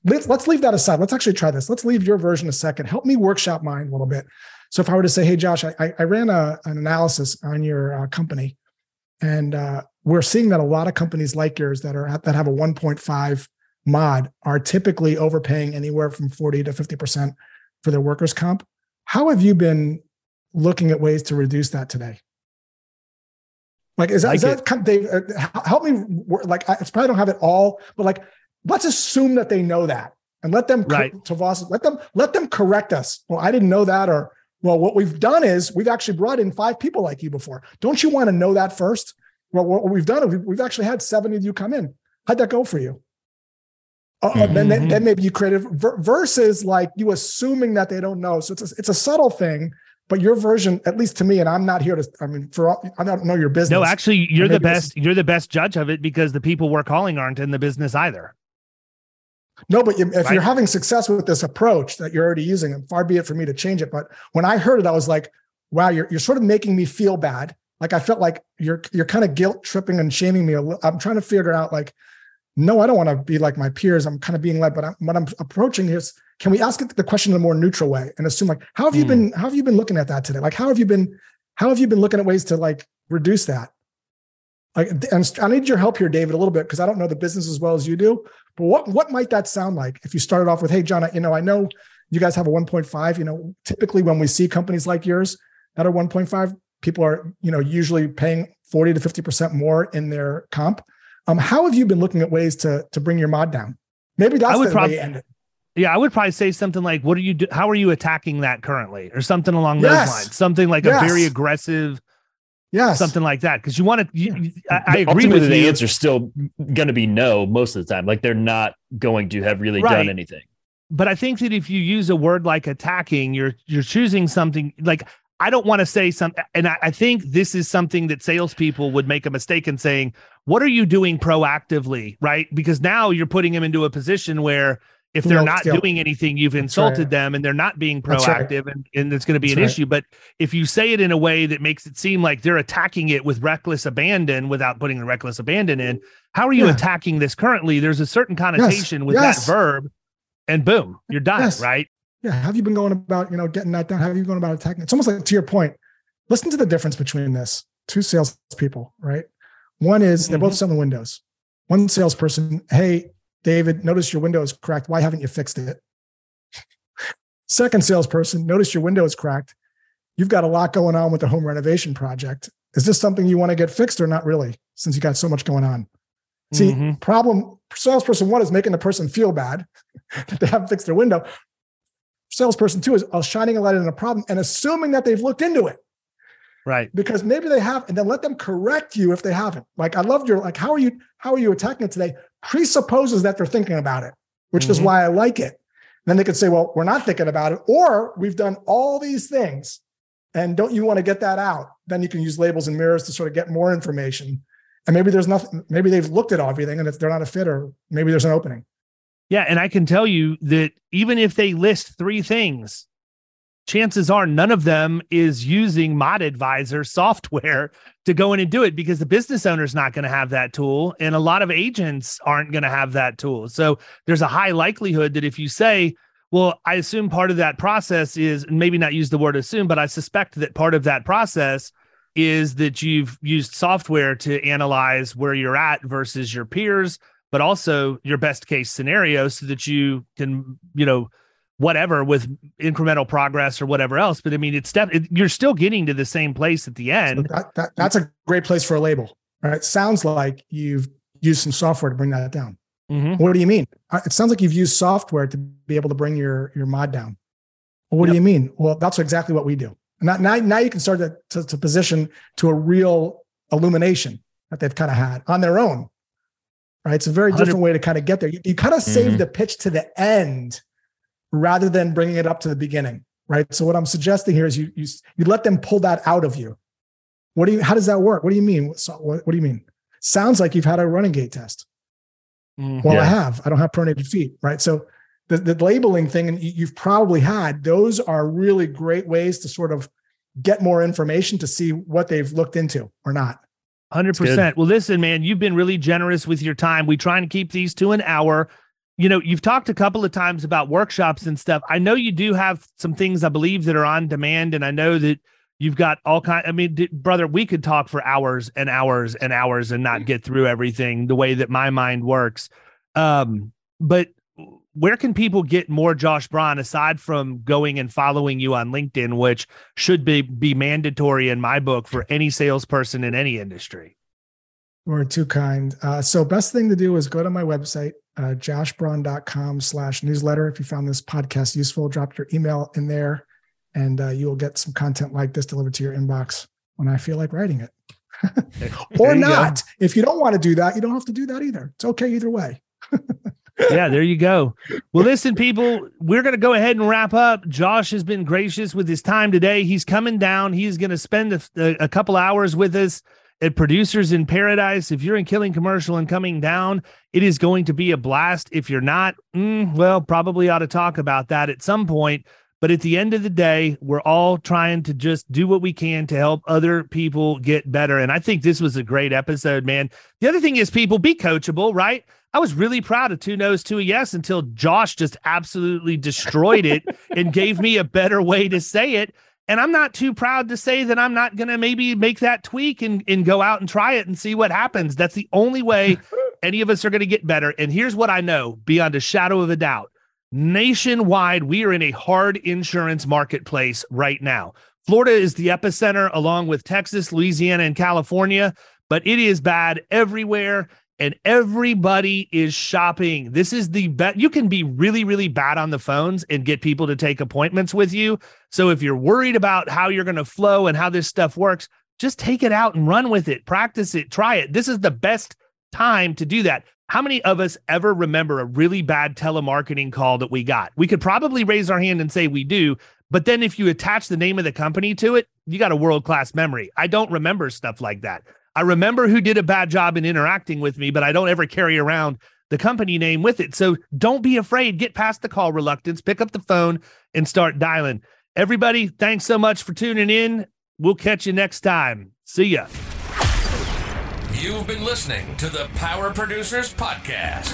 let's, let's leave that aside let's actually try this let's leave your version a second help me workshop mine a little bit so if i were to say hey josh i, I ran a, an analysis on your uh, company and uh, we're seeing that a lot of companies like yours that are that have a 1.5 mod are typically overpaying anywhere from 40 to 50% for their workers comp. How have you been looking at ways to reduce that today? Like, is that, Like is that kind of, Dave, uh, help me? Like, I probably don't have it all, but like, let's assume that they know that and let them, Right. to Voss, let them, let them correct us. Well, I didn't know that. Or, well, what we've done is we've actually brought in five people like you before. Don't you want to know that first? Well, what we've done is we've, actually had 70 of you come in. How'd that go for you? Uh, uh, then, then, Mhm. then maybe you creative ver- versus like you assuming that they don't know. So it's a, it's a subtle thing, but your version, at least to me, and I'm not here to. I mean, for all, I don't know your business. No, actually, you're the best. You're the best judge of it because the people we're calling aren't in the business either. No, but if Right. you're having success with this approach that you're already using, and far be it for me to change it. But when I heard it, I was like, wow, you're, you're sort of making me feel bad. Like I felt like you're you're kind of guilt tripping and shaming me. a li- I'm trying to figure out like, no, I don't want to be like my peers. I'm kind of being led, but I'm, what I'm approaching is, can we ask the question in a more neutral way and assume like, how have you Hmm. been? How have you been looking at that today? Like, how have you been? How have you been looking at ways to like reduce that? Like, and I need your help here, David, a little bit because I don't know the business as well as you do. But what what might that sound like if you started off with, "Hey, John, I- you know, I know you guys have a 1.5. You know, typically when we see companies like yours that are 1.5, people are you know usually paying 40 to 50 percent more in their comp. Um, how have you been looking at ways to to bring your mod down? Maybe that's I would the way end it. Yeah, I would probably say something like, "What are you? Do- how are you attacking that currently?" or something along Yes. those lines. Something like a very aggressive, Yes, something like that. Because you want to. You, I, I agree Ultimately, with the you. answer's still going to be no most of the time. Like they're not going to have really Right. done anything. but I think that if you use a word like attacking, you're you're choosing something like I don't want to say something, and I, I think this is something that salespeople would make a mistake in saying. What are you doing proactively, right? Because now you're putting them into a position where if they're No, not still. doing anything, you've insulted right. them and they're not being That's right. proactive, and, and it's going to be That's an right. issue. But if you say it in a way that makes it seem like they're attacking it with reckless abandon without putting the reckless abandon in, how are you Yeah. attacking this currently? There's a certain connotation with Yes. that verb, and boom, you're done, Yes. right? yeah have you been going about you know getting that down have you gone about attacking it's almost like to your point listen to the difference between this two salespeople right one is they're both mm-hmm. selling windows one salesperson hey david notice your window is cracked. Why haven't you fixed it? Second salesperson notice your window is cracked. You've got a lot going on with the home renovation project. Is this something you want to get fixed or not really since you got so much going on? See Mhm. problem salesperson one is making the person feel bad that they haven't fixed their window. Salesperson two is uh, shining a light on a problem and assuming that they've looked into it. Right. because maybe they have and then let them correct you if they haven't. Like i loved your like how are you how are you attacking it today presupposes that they're thinking about it which is Mhm. why i like it. Then they could say well we're not thinking about it or we've done all these things and don't you want to get that out? Then you can use labels and mirrors to sort of get more information. And maybe there's nothing maybe they've looked at everything and if they're not a fit or maybe there's an opening. Yeah, and I can tell you that even if they list three things, chances are none of them is using Mod Advisor software to go in and do it because the business owner's not going to have that tool, and a lot of agents aren't going to have that tool. So there's a high likelihood that if you say, "Well, I assume part of that process is," maybe not use the word assume, but I suspect that part of that process is that you've used software to analyze where you're at versus your peers but also your best case scenario so that you can, you know, whatever with incremental progress or whatever else. But I mean, it's step, it, you're still getting to the same place at the So end. that, that, that's a great place for a label. All right. Sounds like you've used some software to bring that down. Mhm. What do you mean? Uh, It sounds like you've used software to be able to bring your, your mod down. Well, what do you mean? Well, that's exactly what we do. And now, now, now you can start to, to, to position to a real illumination that they've kind of had on their own. Right. It's a very 100 different way to kind of get there. You, you kind of save Mhm. the pitch to the end rather than bringing it up to the beginning. Right. So what I'm suggesting here is you, you, you let them pull that out of you. What do you, how does that work? What do you mean? So, what, what do you mean? Sounds like you've had a running gait test. Mhm. Well, I have. I don't have pronated feet, right? So the, the labeling thing, and you- you've probably had, those are really great ways to sort of get more information to see what they've looked into or not. 100%. Well, listen, man, you've been really generous with your time. We try and keep these to an hour. You know, you've talked a couple of times about workshops and stuff. I know you do have some things, I believe, that are on demand, and I know that you've got all kind. I mean, d- brother, we could talk for hours and hours and hours and not get through everything the way that my mind works. Um, but where can people get more Josh Braun aside from going and following you on LinkedIn, which should be be mandatory in my book for any salesperson in any industry? We're too kind. Uh, so best thing to do is go to my website, uh, joshbraun.com slash newsletter. If you found this podcast useful, drop your email in there and uh, you will get some content like this delivered to your inbox when I feel like writing it. or not. Go. If you don't want to do that, you don't have to do that either. It's okay either way. yeah, there you go. Well, listen, people, we're going to go ahead and wrap up. Josh has been gracious with his time today. He's coming down. He's going to spend a, a, couple hours with us at Producers in Paradise. If you're in Killing Commercial and coming down, it is going to be a blast. If you're not, mm, well, probably ought to talk about that at some point. But at the end of the day, we're all trying to just do what we can to help other people get better. And I think this was a great episode, man. The other thing is, people be coachable, right? I was really proud of two no's, two a yes until Josh just absolutely destroyed it and gave me a better way to say it. And I'm not too proud to say that I'm not going to maybe make that tweak and, and go out and try it and see what happens. That's the only way any of us are going to get better. And here's what I know beyond a shadow of a doubt nationwide, we are in a hard insurance marketplace right now. Florida is the epicenter, along with Texas, Louisiana, and California, but it is bad everywhere. And everybody is shopping. This is the bet. You can be really, really bad on the phones and get people to take appointments with you. So if you're worried about how you're going to flow and how this stuff works, just take it out and run with it, practice it, try it. This is the best time to do that. How many of us ever remember a really bad telemarketing call that we got? We could probably raise our hand and say we do, but then if you attach the name of the company to it, you got a world class memory. I don't remember stuff like that. I remember who did a bad job in interacting with me, but I don't ever carry around the company name with it. So don't be afraid. Get past the call reluctance, pick up the phone and start dialing. Everybody, thanks so much for tuning in. We'll catch you next time. See ya. You've been listening to the Power Producers Podcast.